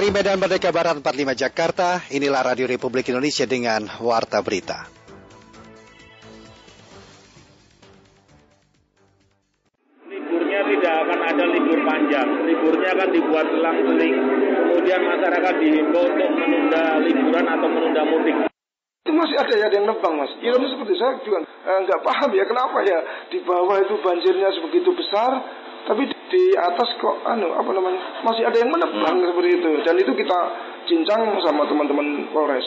Dari Medan Merdeka Barat 45 Jakarta, inilah Radio Republik Indonesia dengan Warta Berita. Liburnya tidak akan ada libur panjang, liburnya akan dibuat selang-seling. Kemudian masyarakat dihimbau untuk menunda liburan atau menunda mudik. Itu masih ada ya yang nebang mas. Ya seperti saya juga eh, nggak paham ya kenapa ya di bawah itu banjirnya sebegitu besar, tapi di atas kok anu apa namanya masih ada yang menebang hmm. seperti itu. Dan itu kita cincang sama teman-teman Polres.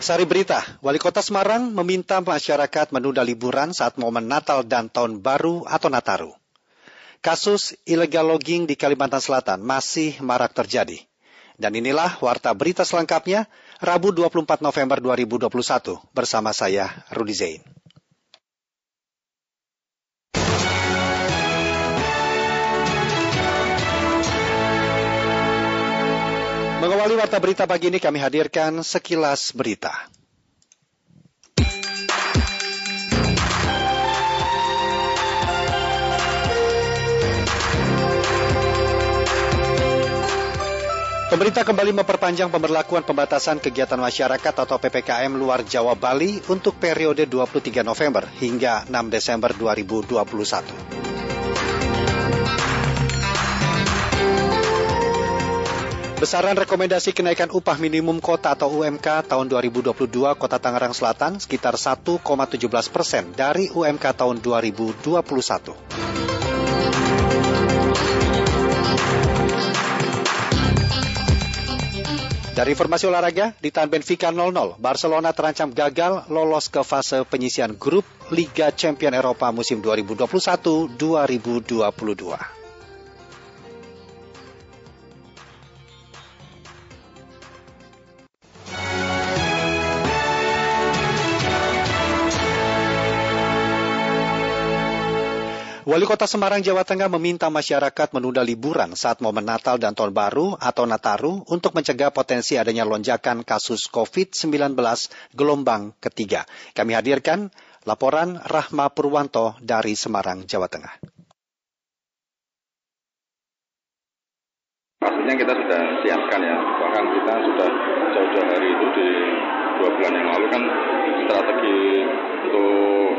Sari Berita, Wali Kota Semarang meminta masyarakat menunda liburan saat momen Natal dan Tahun Baru atau Nataru. Kasus illegal logging di Kalimantan Selatan masih marak terjadi. Dan inilah warta berita selengkapnya Rabu 24 November 2021 bersama saya Rudi Zain. Mengawali warta berita pagi ini kami hadirkan sekilas berita. Pemerintah kembali memperpanjang pemberlakuan pembatasan kegiatan masyarakat atau PPKM luar Jawa Bali untuk periode 23 November hingga 6 Desember 2021. Besaran rekomendasi kenaikan upah minimum kota atau UMK tahun 2022 Kota Tangerang Selatan sekitar 1,17 persen dari UMK tahun 2021. Dari informasi olahraga, di tahun Benfica 0-0, Barcelona terancam gagal lolos ke fase penyisian grup Liga Champion Eropa musim 2021-2022. Wali Kota Semarang, Jawa Tengah meminta masyarakat menunda liburan saat momen Natal dan Tahun Baru atau Nataru untuk mencegah potensi adanya lonjakan kasus COVID-19 gelombang ketiga. Kami hadirkan laporan Rahma Purwanto dari Semarang, Jawa Tengah. Pastinya kita sudah siapkan ya, bahkan kita sudah jauh-jauh hari itu di dua bulan yang lalu kan strategi untuk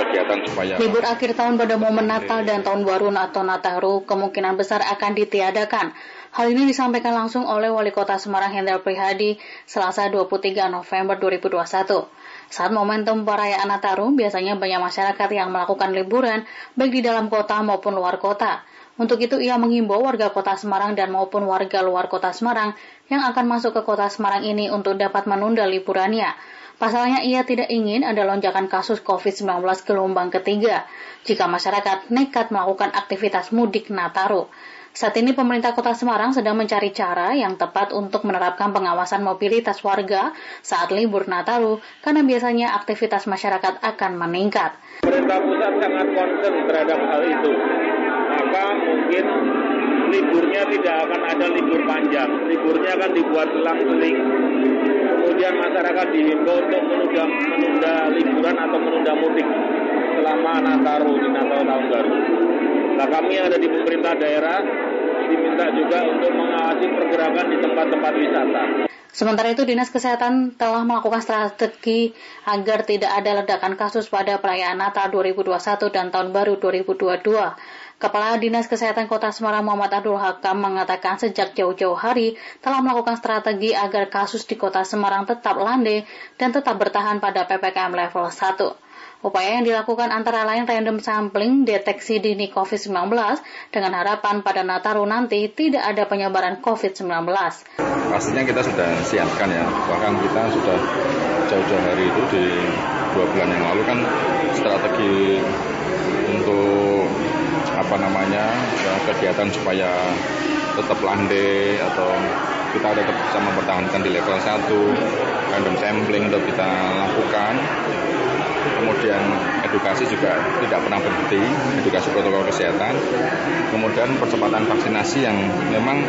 kegiatan supaya libur akhir tahun pada momen Natal dan Tahun Baru atau Nataru kemungkinan besar akan ditiadakan. Hal ini disampaikan langsung oleh Wali Kota Semarang Hendra Prihadi Selasa 23 November 2021. Saat momentum perayaan Nataru, biasanya banyak masyarakat yang melakukan liburan baik di dalam kota maupun luar kota. Untuk itu ia mengimbau warga kota Semarang dan maupun warga luar kota Semarang yang akan masuk ke kota Semarang ini untuk dapat menunda liburannya. Pasalnya ia tidak ingin ada lonjakan kasus COVID-19 gelombang ketiga jika masyarakat nekat melakukan aktivitas mudik Nataru. Saat ini pemerintah kota Semarang sedang mencari cara yang tepat untuk menerapkan pengawasan mobilitas warga saat libur Nataru karena biasanya aktivitas masyarakat akan meningkat. Pemerintah pusat sangat concern terhadap hal itu. Maka mungkin liburnya tidak akan ada libur panjang. Liburnya akan dibuat selang-seling kemudian masyarakat dihimbau untuk menunda, menunda liburan atau menunda mudik selama Nataru di Natal tahun baru. Nah kami yang ada di pemerintah daerah diminta juga untuk mengawasi pergerakan di tempat-tempat wisata. Sementara itu, Dinas Kesehatan telah melakukan strategi agar tidak ada ledakan kasus pada perayaan Natal 2021 dan Tahun Baru 2022. Kepala Dinas Kesehatan Kota Semarang Muhammad Abdul Hakam mengatakan sejak jauh-jauh hari telah melakukan strategi agar kasus di Kota Semarang tetap landai dan tetap bertahan pada PPKM level 1. Upaya yang dilakukan antara lain random sampling deteksi dini COVID-19 dengan harapan pada Nataru nanti tidak ada penyebaran COVID-19. Pastinya kita sudah siapkan ya, bahkan kita sudah jauh-jauh hari itu di dua bulan yang lalu kan strategi apa namanya ya, kegiatan supaya tetap landai atau kita tetap bisa mempertahankan di level 1 random sampling untuk kita lakukan. Kemudian edukasi juga tidak pernah berhenti edukasi protokol kesehatan. Kemudian percepatan vaksinasi yang memang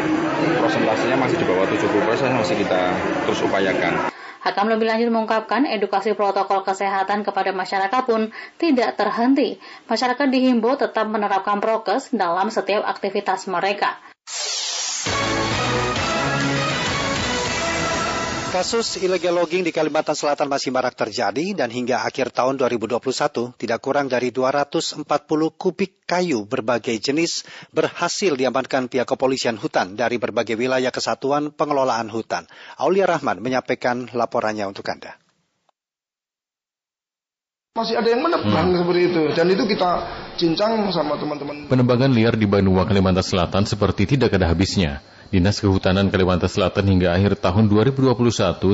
prosentasenya masih di bawah 70% masih kita terus upayakan Hakam lebih lanjut mengungkapkan edukasi protokol kesehatan kepada masyarakat pun tidak terhenti. Masyarakat dihimbau tetap menerapkan prokes dalam setiap aktivitas mereka. Kasus illegal logging di Kalimantan Selatan masih marak terjadi dan hingga akhir tahun 2021 tidak kurang dari 240 kubik kayu berbagai jenis berhasil diamankan pihak kepolisian hutan dari berbagai wilayah kesatuan pengelolaan hutan. Aulia Rahman menyampaikan laporannya untuk Anda. Masih ada yang menebang hmm. seperti itu dan itu kita cincang sama teman-teman. Penebangan liar di Banua Kalimantan Selatan seperti tidak ada habisnya. Dinas Kehutanan Kalimantan Selatan hingga akhir tahun 2021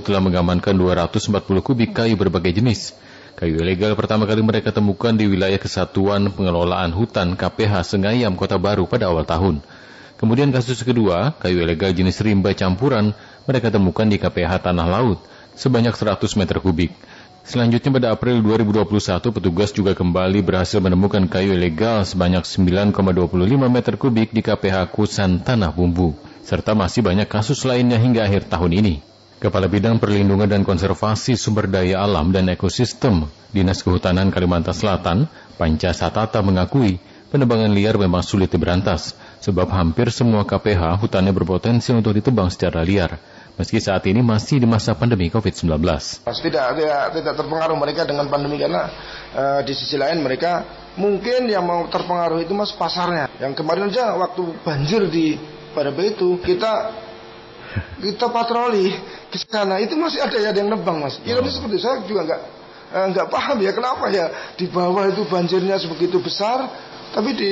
telah mengamankan 240 kubik kayu berbagai jenis. Kayu ilegal pertama kali mereka temukan di wilayah Kesatuan Pengelolaan Hutan KPH Sengayam Kota Baru pada awal tahun. Kemudian kasus kedua, kayu ilegal jenis rimba campuran mereka temukan di KPH Tanah Laut sebanyak 100 meter kubik. Selanjutnya pada April 2021, petugas juga kembali berhasil menemukan kayu ilegal sebanyak 9,25 meter kubik di KPH Kusan Tanah Bumbu serta masih banyak kasus lainnya hingga akhir tahun ini. Kepala Bidang Perlindungan dan Konservasi Sumber Daya Alam dan Ekosistem Dinas Kehutanan Kalimantan Selatan, Panca Satata mengakui penebangan liar memang sulit diberantas, sebab hampir semua KPH hutannya berpotensi untuk ditebang secara liar, meski saat ini masih di masa pandemi COVID-19. Tidak, tidak, tidak terpengaruh mereka dengan pandemi karena uh, di sisi lain mereka mungkin yang mau terpengaruh itu mas pasarnya. Yang kemarin aja waktu banjir di pada itu kita kita patroli ke sana itu masih ada ya yang nebang mas. Ya, oh. seperti saya juga nggak eh, nggak paham ya kenapa ya di bawah itu banjirnya sebegitu besar tapi di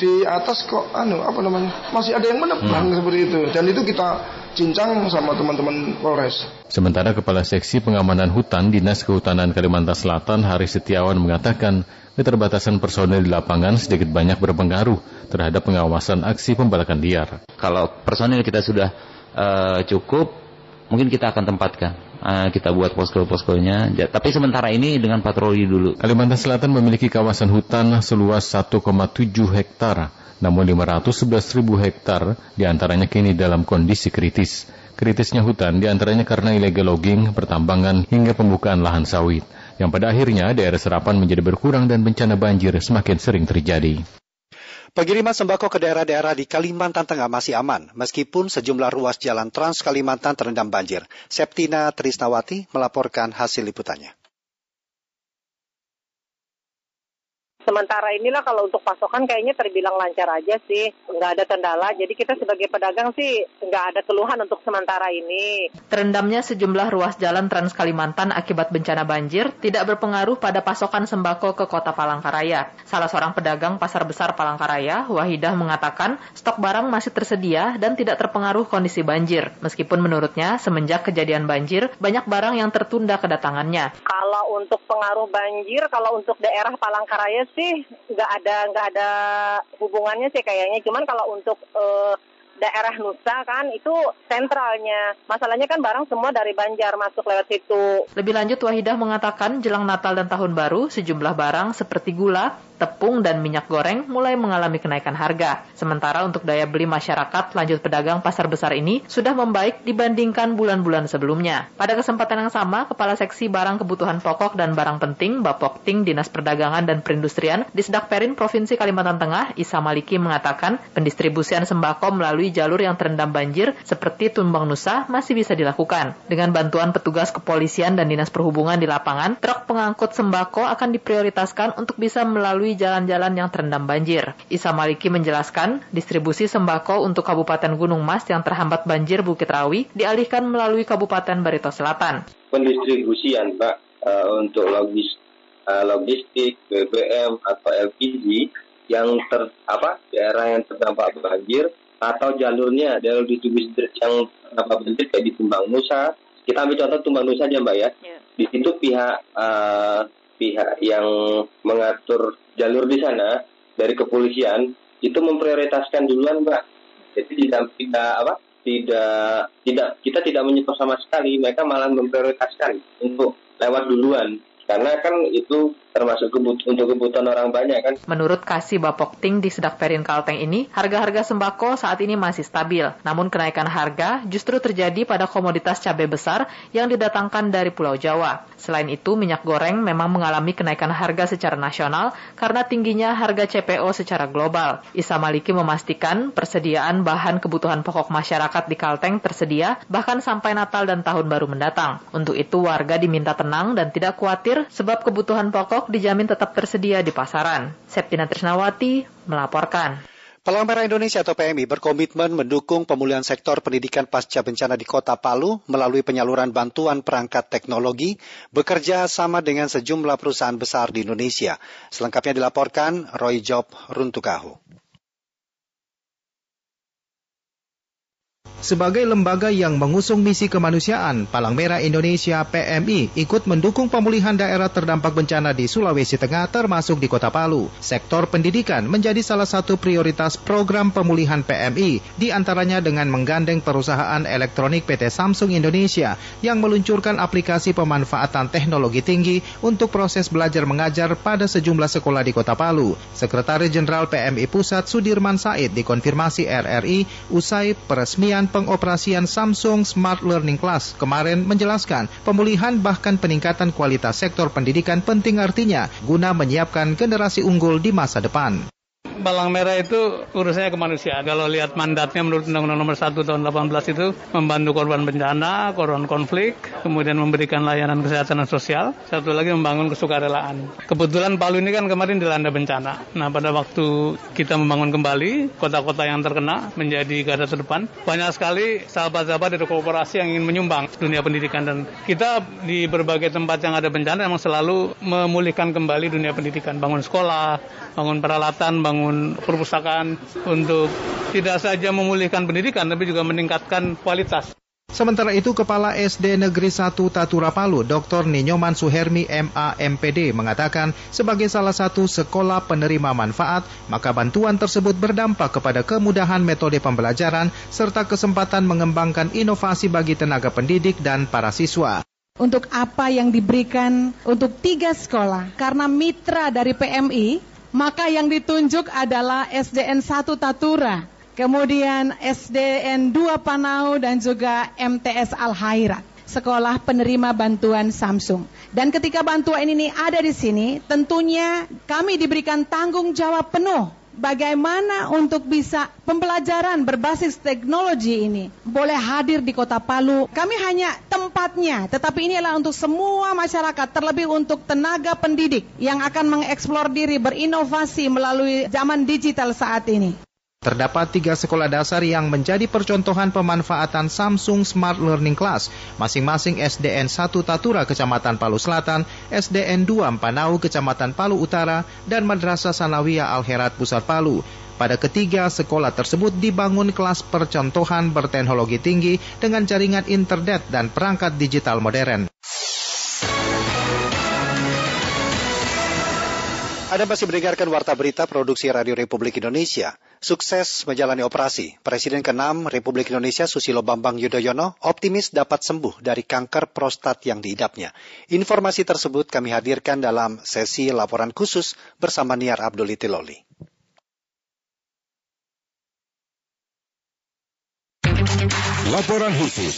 di atas kok anu apa namanya masih ada yang menebang hmm. seperti itu dan itu kita cincang sama teman-teman Polres. Sementara Kepala Seksi Pengamanan Hutan Dinas Kehutanan Kalimantan Selatan Hari Setiawan mengatakan keterbatasan personel di lapangan sedikit banyak berpengaruh terhadap pengawasan aksi pembalakan liar. Kalau personil kita sudah uh, cukup, mungkin kita akan tempatkan. Uh, kita buat posko-poskonya. Tapi sementara ini dengan patroli dulu. Kalimantan Selatan memiliki kawasan hutan seluas 1,7 hektar, namun 511 ribu hektar di antaranya kini dalam kondisi kritis. Kritisnya hutan di antaranya karena illegal logging, pertambangan, hingga pembukaan lahan sawit, yang pada akhirnya daerah serapan menjadi berkurang dan bencana banjir semakin sering terjadi. Pengiriman sembako ke daerah-daerah di Kalimantan Tengah masih aman, meskipun sejumlah ruas jalan Trans Kalimantan terendam banjir. Septina Trisnawati melaporkan hasil liputannya. Sementara inilah kalau untuk pasokan kayaknya terbilang lancar aja sih, nggak ada kendala. Jadi kita sebagai pedagang sih nggak ada keluhan untuk sementara ini. Terendamnya sejumlah ruas jalan Trans Kalimantan akibat bencana banjir tidak berpengaruh pada pasokan sembako ke kota Palangkaraya. Salah seorang pedagang pasar besar Palangkaraya, Wahidah mengatakan stok barang masih tersedia dan tidak terpengaruh kondisi banjir. Meskipun menurutnya semenjak kejadian banjir banyak barang yang tertunda kedatangannya. Kalau untuk pengaruh banjir, kalau untuk daerah Palangkaraya sih nggak ada nggak ada hubungannya sih kayaknya. Cuman kalau untuk uh, daerah Nusa kan itu sentralnya. Masalahnya kan barang semua dari Banjar masuk lewat situ. Lebih lanjut Wahidah mengatakan jelang Natal dan Tahun Baru sejumlah barang seperti gula, tepung, dan minyak goreng mulai mengalami kenaikan harga. Sementara untuk daya beli masyarakat, lanjut pedagang pasar besar ini sudah membaik dibandingkan bulan-bulan sebelumnya. Pada kesempatan yang sama, Kepala Seksi Barang Kebutuhan Pokok dan Barang Penting Bapokting Dinas Perdagangan dan Perindustrian di Perin Provinsi Kalimantan Tengah, Isa Maliki mengatakan pendistribusian sembako melalui jalur yang terendam banjir seperti Tumbang Nusa masih bisa dilakukan. Dengan bantuan petugas kepolisian dan Dinas Perhubungan di lapangan, truk pengangkut sembako akan diprioritaskan untuk bisa melalui melalui jalan-jalan yang terendam banjir. Isa Maliki menjelaskan, distribusi sembako untuk Kabupaten Gunung Mas yang terhambat banjir Bukit Rawi dialihkan melalui Kabupaten Barito Selatan. Pendistribusian, Pak, uh, untuk logis, uh, logistik, BBM atau LPG yang ter apa daerah yang terdampak banjir atau jalurnya jalur distribusi yang terdampak banjir kayak di Tumbang Nusa. Kita ambil contoh Tumbang Nusa aja, Mbak ya. Yeah. Di situ pihak uh, pihak yang mengatur jalur di sana dari kepolisian itu memprioritaskan duluan mbak. Jadi tidak tidak apa tidak tidak kita tidak menyetor sama sekali. Mereka malah memprioritaskan untuk lewat duluan. Karena kan itu termasuk kebut untuk kebutuhan orang banyak kan. Menurut Kasih Bapokting di Sedak Perin Kalteng ini, harga-harga sembako saat ini masih stabil. Namun kenaikan harga justru terjadi pada komoditas cabai besar yang didatangkan dari Pulau Jawa. Selain itu, minyak goreng memang mengalami kenaikan harga secara nasional karena tingginya harga CPO secara global. Isa Maliki memastikan persediaan bahan kebutuhan pokok masyarakat di Kalteng tersedia bahkan sampai Natal dan Tahun Baru mendatang. Untuk itu warga diminta tenang dan tidak khawatir sebab kebutuhan pokok dijamin tetap tersedia di pasaran. Septina Trisnawati melaporkan. Palang Merah Indonesia atau PMI berkomitmen mendukung pemulihan sektor pendidikan pasca bencana di Kota Palu melalui penyaluran bantuan perangkat teknologi bekerja sama dengan sejumlah perusahaan besar di Indonesia. Selengkapnya dilaporkan Roy Job Runtukahu. Sebagai lembaga yang mengusung misi kemanusiaan, Palang Merah Indonesia PMI ikut mendukung pemulihan daerah terdampak bencana di Sulawesi Tengah termasuk di Kota Palu. Sektor pendidikan menjadi salah satu prioritas program pemulihan PMI, di antaranya dengan menggandeng perusahaan elektronik PT Samsung Indonesia yang meluncurkan aplikasi pemanfaatan teknologi tinggi untuk proses belajar mengajar pada sejumlah sekolah di Kota Palu. Sekretaris Jenderal PMI Pusat Sudirman Said dikonfirmasi RRI usai peresmian pengoperasian Samsung Smart Learning Class kemarin menjelaskan pemulihan bahkan peningkatan kualitas sektor pendidikan penting artinya guna menyiapkan generasi unggul di masa depan. Palang Merah itu urusannya kemanusiaan. Kalau lihat mandatnya menurut Undang-Undang Nomor 1 Tahun 18 itu membantu korban bencana, korban konflik, kemudian memberikan layanan kesehatan dan sosial, satu lagi membangun kesukarelaan. Kebetulan Palu ini kan kemarin dilanda bencana. Nah, pada waktu kita membangun kembali kota-kota yang terkena menjadi garda terdepan, banyak sekali sahabat-sahabat dari korporasi yang ingin menyumbang dunia pendidikan dan kita di berbagai tempat yang ada bencana memang selalu memulihkan kembali dunia pendidikan, bangun sekolah, bangun peralatan, bangun membangun perpustakaan untuk tidak saja memulihkan pendidikan tapi juga meningkatkan kualitas. Sementara itu, Kepala SD Negeri 1 Tatura Palu, Dr. Ninyoman Suhermi MAMPD, mengatakan sebagai salah satu sekolah penerima manfaat, maka bantuan tersebut berdampak kepada kemudahan metode pembelajaran serta kesempatan mengembangkan inovasi bagi tenaga pendidik dan para siswa untuk apa yang diberikan untuk tiga sekolah karena mitra dari PMI maka yang ditunjuk adalah SDN 1 Tatura, kemudian SDN 2 Panau dan juga MTS Al Hairat sekolah penerima bantuan Samsung. Dan ketika bantuan ini ada di sini, tentunya kami diberikan tanggung jawab penuh bagaimana untuk bisa pembelajaran berbasis teknologi ini boleh hadir di Kota Palu. Kami hanya tempatnya, tetapi ini adalah untuk semua masyarakat, terlebih untuk tenaga pendidik yang akan mengeksplor diri berinovasi melalui zaman digital saat ini. Terdapat tiga sekolah dasar yang menjadi percontohan pemanfaatan Samsung Smart Learning Class, masing-masing SDN 1 Tatura, Kecamatan Palu Selatan, SDN 2 Panau, Kecamatan Palu Utara, dan Madrasah Sanawiyah Al-Herat Pusat Palu. Pada ketiga sekolah tersebut dibangun kelas percontohan berteknologi tinggi dengan jaringan internet dan perangkat digital modern. Anda masih mendengarkan Warta Berita Produksi Radio Republik Indonesia. Sukses menjalani operasi. Presiden ke-6 Republik Indonesia Susilo Bambang Yudhoyono optimis dapat sembuh dari kanker prostat yang diidapnya. Informasi tersebut kami hadirkan dalam sesi laporan khusus bersama Niar Abdul Itiloli. Laporan khusus.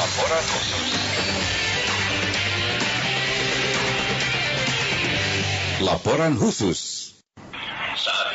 Laporan khusus. Laporan khusus. Saat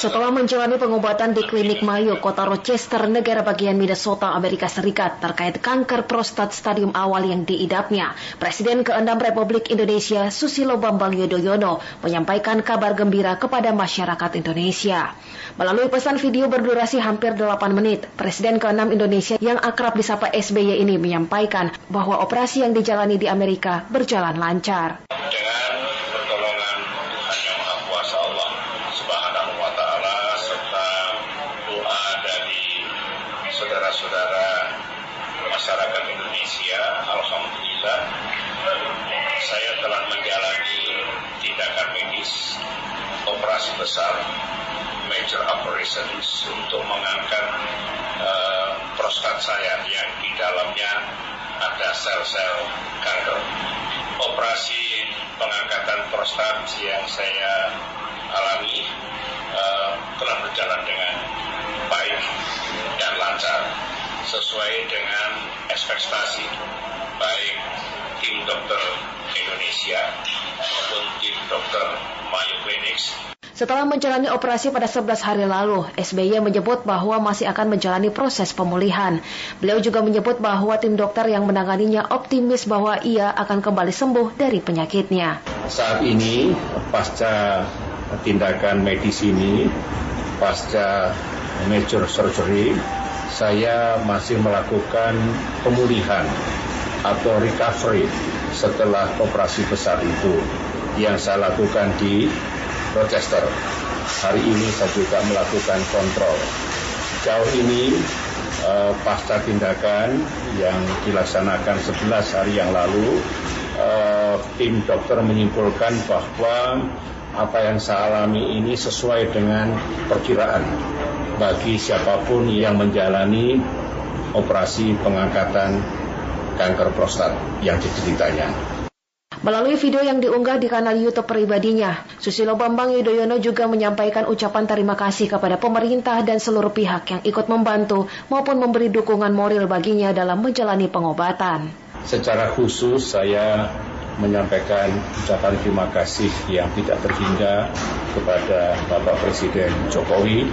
setelah menjalani pengobatan di klinik Mayo, kota Rochester, negara bagian Minnesota, Amerika Serikat, terkait kanker prostat stadium awal yang diidapnya, Presiden ke-6 Republik Indonesia Susilo Bambang Yudhoyono menyampaikan kabar gembira kepada masyarakat Indonesia. Melalui pesan video berdurasi hampir 8 menit, Presiden ke-6 Indonesia yang akrab disapa SBY ini menyampaikan bahwa operasi yang dijalani di Amerika berjalan lancar. Saya yang di dalamnya ada sel-sel kanker. Operasi pengangkatan prostat yang saya alami uh, telah berjalan dengan baik dan lancar sesuai dengan ekspektasi baik tim dokter Indonesia maupun tim dokter Mayo Clinics setelah menjalani operasi pada 11 hari lalu, SBY menyebut bahwa masih akan menjalani proses pemulihan. Beliau juga menyebut bahwa tim dokter yang menanganinya optimis bahwa ia akan kembali sembuh dari penyakitnya. Saat ini, pasca tindakan medis ini, pasca major surgery, saya masih melakukan pemulihan atau recovery setelah operasi besar itu yang saya lakukan di Rochester. Hari ini saya juga melakukan kontrol. Jauh ini uh, pasca tindakan yang dilaksanakan 11 hari yang lalu, uh, tim dokter menyimpulkan bahwa apa yang saya alami ini sesuai dengan perkiraan bagi siapa pun yang menjalani operasi pengangkatan kanker prostat yang dideritanya. Melalui video yang diunggah di kanal YouTube pribadinya, Susilo Bambang Yudhoyono juga menyampaikan ucapan terima kasih kepada pemerintah dan seluruh pihak yang ikut membantu maupun memberi dukungan moral baginya dalam menjalani pengobatan. Secara khusus saya menyampaikan ucapan terima kasih yang tidak terhingga kepada Bapak Presiden Jokowi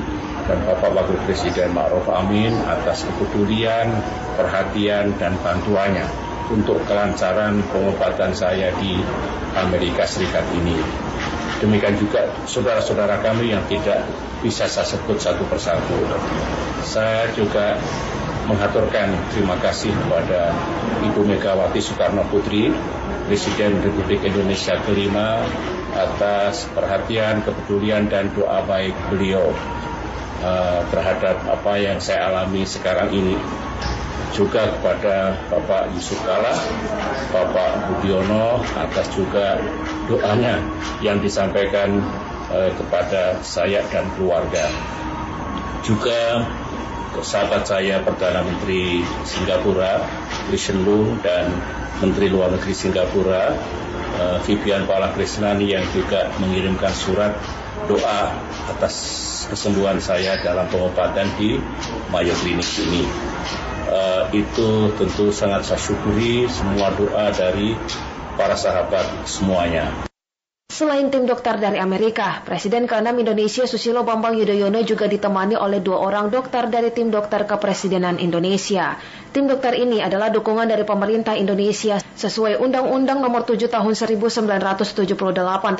dan Bapak Wakil Presiden Ma'ruf Amin atas kepedulian, perhatian, dan bantuannya untuk kelancaran pengobatan saya di Amerika Serikat ini. Demikian juga saudara-saudara kami yang tidak bisa saya sebut satu persatu. Saya juga mengaturkan terima kasih kepada Ibu Megawati Soekarno Putri, Presiden Republik Indonesia kelima, atas perhatian, kepedulian, dan doa baik beliau uh, terhadap apa yang saya alami sekarang ini juga kepada Bapak Yusuf Kala, Bapak Budiono atas juga doanya yang disampaikan eh, kepada saya dan keluarga. Juga sahabat saya Perdana Menteri Singapura, Hsien Loong dan Menteri Luar Negeri Singapura, eh, Vivian Palakrisnani yang juga mengirimkan surat doa atas kesembuhan saya dalam pengobatan di Mayo Clinic ini uh, itu tentu sangat saya syukuri semua doa dari para sahabat semuanya. Selain tim dokter dari Amerika, Presiden ke-6 Indonesia Susilo Bambang Yudhoyono juga ditemani oleh dua orang dokter dari tim dokter kepresidenan Indonesia. Tim dokter ini adalah dukungan dari pemerintah Indonesia sesuai Undang-Undang Nomor 7 Tahun 1978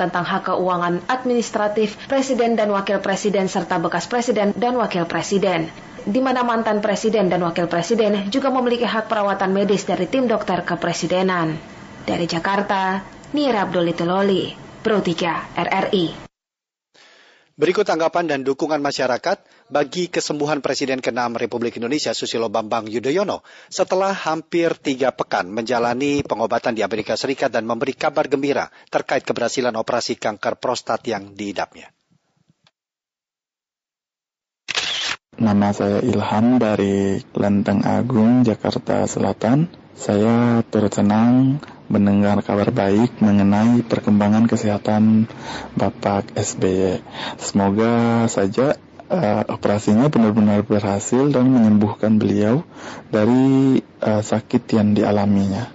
tentang hak keuangan administratif Presiden dan Wakil Presiden serta bekas Presiden dan Wakil Presiden di mana mantan presiden dan wakil presiden juga memiliki hak perawatan medis dari tim dokter kepresidenan. Dari Jakarta, Nira Abdul Loli, Pro 3 RRI. Berikut tanggapan dan dukungan masyarakat bagi kesembuhan Presiden ke-6 Republik Indonesia Susilo Bambang Yudhoyono setelah hampir tiga pekan menjalani pengobatan di Amerika Serikat dan memberi kabar gembira terkait keberhasilan operasi kanker prostat yang diidapnya. Nama saya Ilham dari Lenteng Agung, Jakarta Selatan. Saya turut senang mendengar kabar baik mengenai perkembangan kesehatan Bapak SBY. Semoga saja uh, operasinya benar-benar berhasil dan menyembuhkan beliau dari uh, sakit yang dialaminya.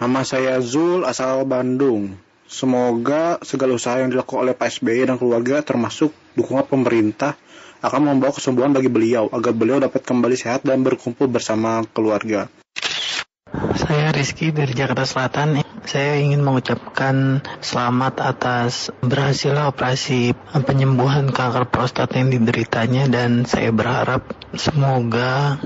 Nama saya Zul, asal Bandung. Semoga segala usaha yang dilakukan oleh Pak SBY dan keluarga termasuk dukungan pemerintah akan membawa kesembuhan bagi beliau agar beliau dapat kembali sehat dan berkumpul bersama keluarga. Saya Rizky dari Jakarta Selatan. Saya ingin mengucapkan selamat atas berhasil operasi penyembuhan kanker prostat yang dideritanya dan saya berharap semoga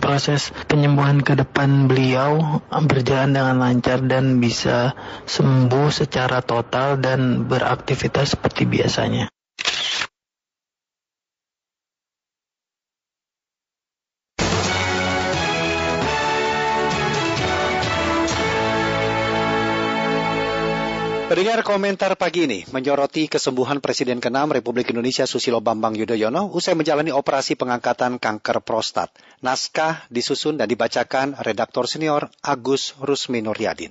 proses penyembuhan ke depan beliau berjalan dengan lancar dan bisa sembuh secara total dan beraktivitas seperti biasanya. Pendengar komentar pagi ini menyoroti kesembuhan Presiden ke-6 Republik Indonesia Susilo Bambang Yudhoyono usai menjalani operasi pengangkatan kanker prostat. Naskah disusun dan dibacakan redaktor senior Agus Rusmi Nuryadin.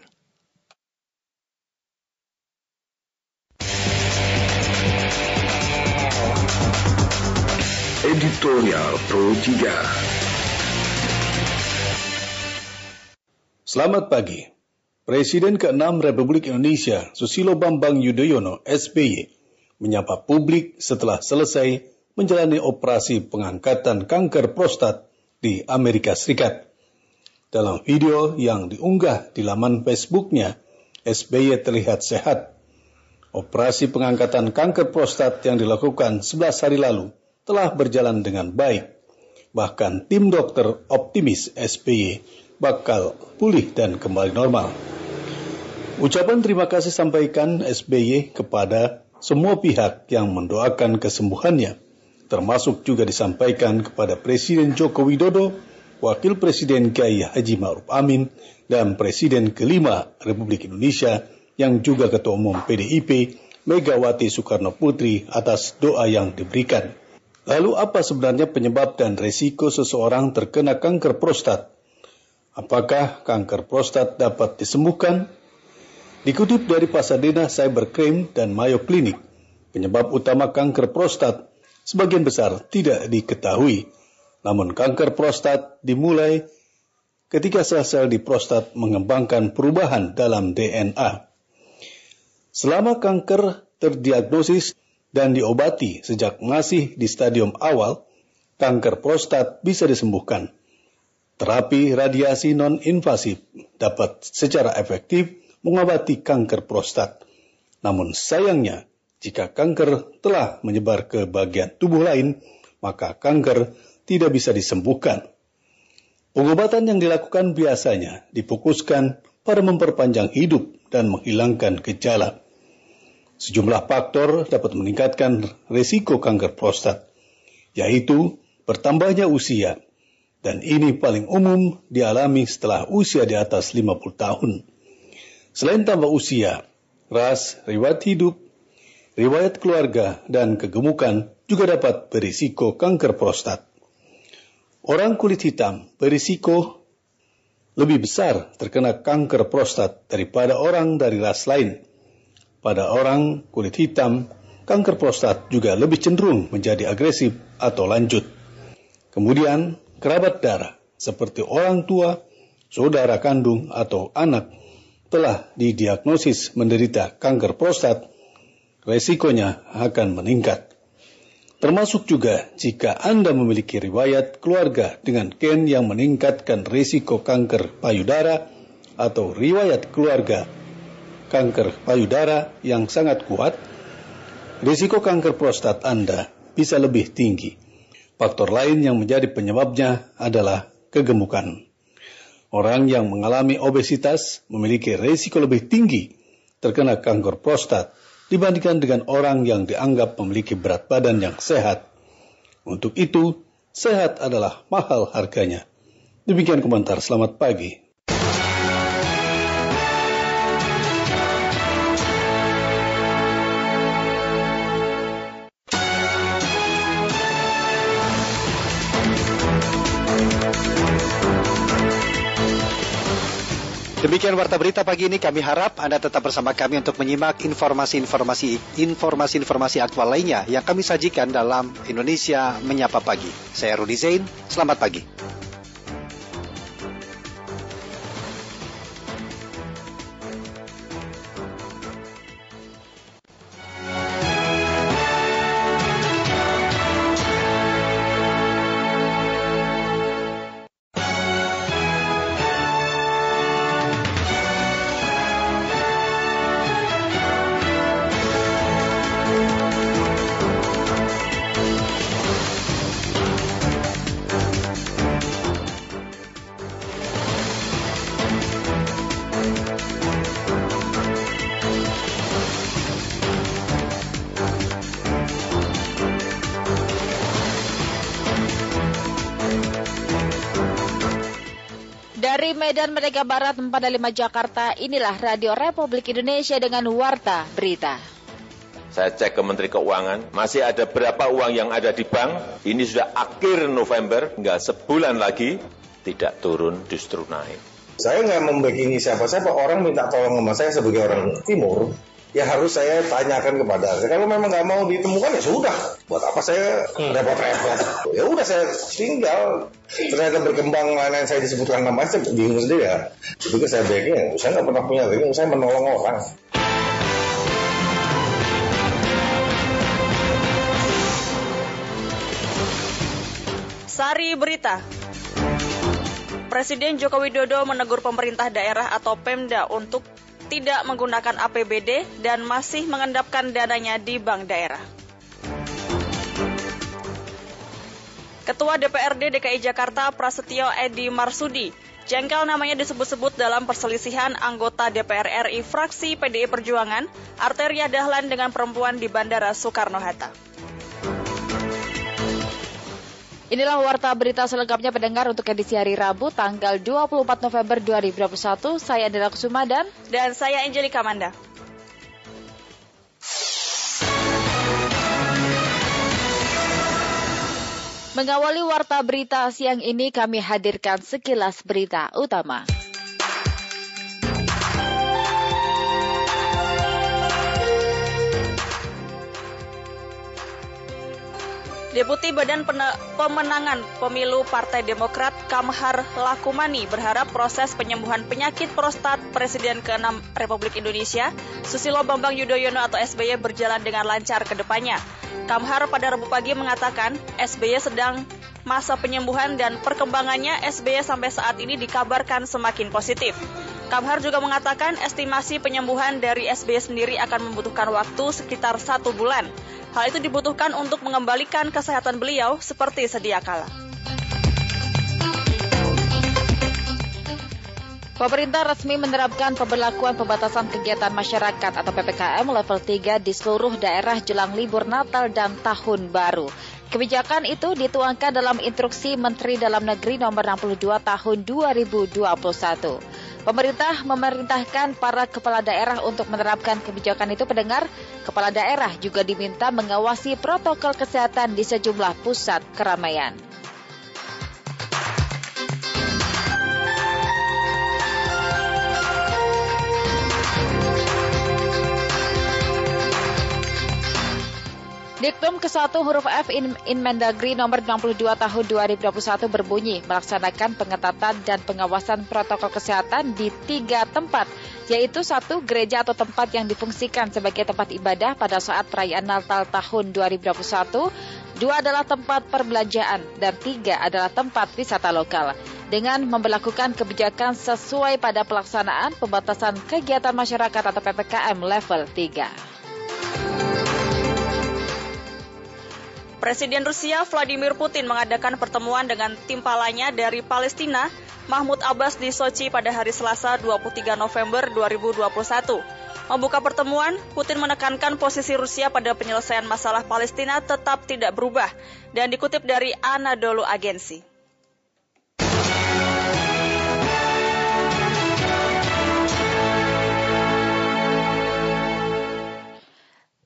Editorial Pro 3 Selamat pagi. Presiden ke-6 Republik Indonesia Susilo Bambang Yudhoyono SBY menyapa publik setelah selesai menjalani operasi pengangkatan kanker prostat di Amerika Serikat. Dalam video yang diunggah di laman Facebooknya, SBY terlihat sehat. Operasi pengangkatan kanker prostat yang dilakukan 11 hari lalu telah berjalan dengan baik. Bahkan tim dokter optimis SBY bakal pulih dan kembali normal. Ucapan terima kasih sampaikan SBY kepada semua pihak yang mendoakan kesembuhannya, termasuk juga disampaikan kepada Presiden Joko Widodo, Wakil Presiden Kiai Haji Ma'ruf Amin, dan Presiden kelima Republik Indonesia yang juga Ketua Umum PDIP Megawati Soekarno Putri atas doa yang diberikan. Lalu apa sebenarnya penyebab dan resiko seseorang terkena kanker prostat? Apakah kanker prostat dapat disembuhkan? Dikutip dari Pasadena Cybercrime dan Mayo Clinic, penyebab utama kanker prostat sebagian besar tidak diketahui. Namun kanker prostat dimulai ketika sel-sel di prostat mengembangkan perubahan dalam DNA. Selama kanker terdiagnosis dan diobati sejak masih di stadium awal, kanker prostat bisa disembuhkan. Terapi radiasi non-invasif dapat secara efektif mengobati kanker prostat. Namun sayangnya, jika kanker telah menyebar ke bagian tubuh lain, maka kanker tidak bisa disembuhkan. Pengobatan yang dilakukan biasanya difokuskan pada memperpanjang hidup dan menghilangkan gejala. Sejumlah faktor dapat meningkatkan risiko kanker prostat, yaitu bertambahnya usia, dan ini paling umum dialami setelah usia di atas 50 tahun. Selain tambah usia, ras, riwayat hidup, riwayat keluarga, dan kegemukan juga dapat berisiko kanker prostat. Orang kulit hitam berisiko lebih besar terkena kanker prostat daripada orang dari ras lain. Pada orang kulit hitam, kanker prostat juga lebih cenderung menjadi agresif atau lanjut. Kemudian, kerabat darah seperti orang tua, saudara kandung, atau anak telah didiagnosis menderita kanker prostat, resikonya akan meningkat. Termasuk juga jika Anda memiliki riwayat keluarga dengan gen yang meningkatkan risiko kanker payudara atau riwayat keluarga kanker payudara yang sangat kuat, risiko kanker prostat Anda bisa lebih tinggi. Faktor lain yang menjadi penyebabnya adalah kegemukan. Orang yang mengalami obesitas memiliki risiko lebih tinggi terkena kanker prostat dibandingkan dengan orang yang dianggap memiliki berat badan yang sehat. Untuk itu, sehat adalah mahal harganya. Demikian komentar. Selamat pagi. Demikian warta berita pagi ini kami harap Anda tetap bersama kami untuk menyimak informasi-informasi informasi-informasi aktual lainnya yang kami sajikan dalam Indonesia Menyapa Pagi. Saya Rudi Zain, selamat pagi. Merdeka Barat 45 Jakarta, inilah Radio Republik Indonesia dengan Warta Berita. Saya cek ke Menteri Keuangan, masih ada berapa uang yang ada di bank? Ini sudah akhir November, nggak sebulan lagi, tidak turun, justru naik. Saya nggak membackingi siapa-siapa, orang minta tolong sama saya sebagai orang timur, ya harus saya tanyakan kepada saya. Kalau memang nggak mau ditemukan ya sudah. Buat apa saya repot-repot? Ya udah saya tinggal. Ternyata berkembang lain saya disebutkan nama saya bingung sendiri ya. Itu saya backing. Saya nggak pernah punya backing. Saya menolong orang. Sari Berita Presiden Joko Widodo menegur pemerintah daerah atau Pemda untuk tidak menggunakan APBD dan masih mengendapkan dananya di bank daerah. Ketua DPRD DKI Jakarta Prasetyo Edi Marsudi jengkel namanya disebut-sebut dalam perselisihan anggota DPR RI fraksi PDI Perjuangan Arteria Dahlan dengan perempuan di Bandara Soekarno-Hatta. Inilah warta berita selengkapnya pendengar untuk edisi hari Rabu tanggal 24 November 2021. Saya Andela Kusumadan dan saya Angelika Manda. Mengawali warta berita siang ini kami hadirkan sekilas berita utama. Deputi Badan Pemenangan Pemilu Partai Demokrat Kamhar Lakumani berharap proses penyembuhan penyakit prostat Presiden ke-6 Republik Indonesia Susilo Bambang Yudhoyono atau SBY berjalan dengan lancar ke depannya. Kamhar pada Rabu pagi mengatakan SBY sedang masa penyembuhan dan perkembangannya SBY sampai saat ini dikabarkan semakin positif. Kamhar juga mengatakan estimasi penyembuhan dari SBY sendiri akan membutuhkan waktu sekitar satu bulan. Hal itu dibutuhkan untuk mengembalikan kesehatan beliau seperti sedia kala. Pemerintah resmi menerapkan pemberlakuan pembatasan kegiatan masyarakat atau PPKM level 3 di seluruh daerah jelang libur Natal dan Tahun Baru. Kebijakan itu dituangkan dalam instruksi Menteri Dalam Negeri nomor 62 tahun 2021. Pemerintah memerintahkan para kepala daerah untuk menerapkan kebijakan itu pendengar. Kepala daerah juga diminta mengawasi protokol kesehatan di sejumlah pusat keramaian. Diktum ke-1 huruf F in, in Mendagri nomor 62 tahun 2021 berbunyi melaksanakan pengetatan dan pengawasan protokol kesehatan di tiga tempat, yaitu satu gereja atau tempat yang difungsikan sebagai tempat ibadah pada saat perayaan Natal tahun 2021, dua adalah tempat perbelanjaan, dan tiga adalah tempat wisata lokal. Dengan memperlakukan kebijakan sesuai pada pelaksanaan pembatasan kegiatan masyarakat atau PPKM level 3. Presiden Rusia Vladimir Putin mengadakan pertemuan dengan timpalanya dari Palestina, Mahmud Abbas di Sochi pada hari Selasa 23 November 2021. Membuka pertemuan, Putin menekankan posisi Rusia pada penyelesaian masalah Palestina tetap tidak berubah dan dikutip dari Anadolu Agency.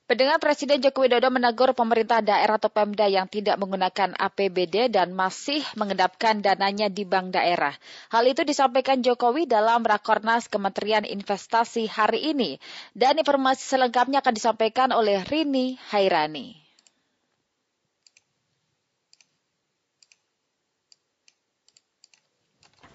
Pendengar Presiden Joko Widodo menegur pemerintah daerah atau Pemda yang tidak menggunakan APBD dan masih mengendapkan dananya di bank daerah. Hal itu disampaikan Jokowi dalam Rakornas Kementerian Investasi hari ini. Dan informasi selengkapnya akan disampaikan oleh Rini Hairani.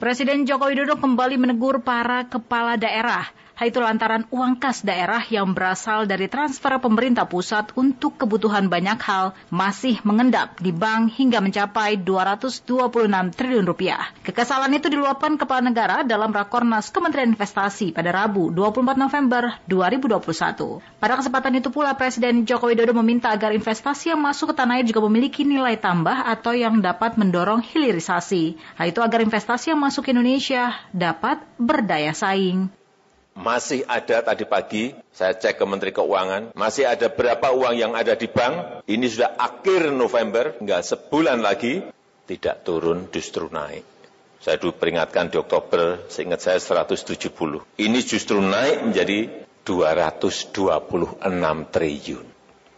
Presiden Joko Widodo kembali menegur para kepala daerah Hal itu lantaran uang kas daerah yang berasal dari transfer pemerintah pusat untuk kebutuhan banyak hal masih mengendap di bank hingga mencapai 226 triliun rupiah. Kekesalan itu diluapkan kepala negara dalam Rakornas Kementerian Investasi pada Rabu 24 November 2021. Pada kesempatan itu pula Presiden Joko Widodo meminta agar investasi yang masuk ke tanah air juga memiliki nilai tambah atau yang dapat mendorong hilirisasi. Hal itu agar investasi yang masuk ke Indonesia dapat berdaya saing masih ada tadi pagi, saya cek ke Menteri Keuangan, masih ada berapa uang yang ada di bank, ini sudah akhir November, nggak sebulan lagi, tidak turun, justru naik. Saya dulu peringatkan di Oktober, seingat saya 170. Ini justru naik menjadi 226 triliun.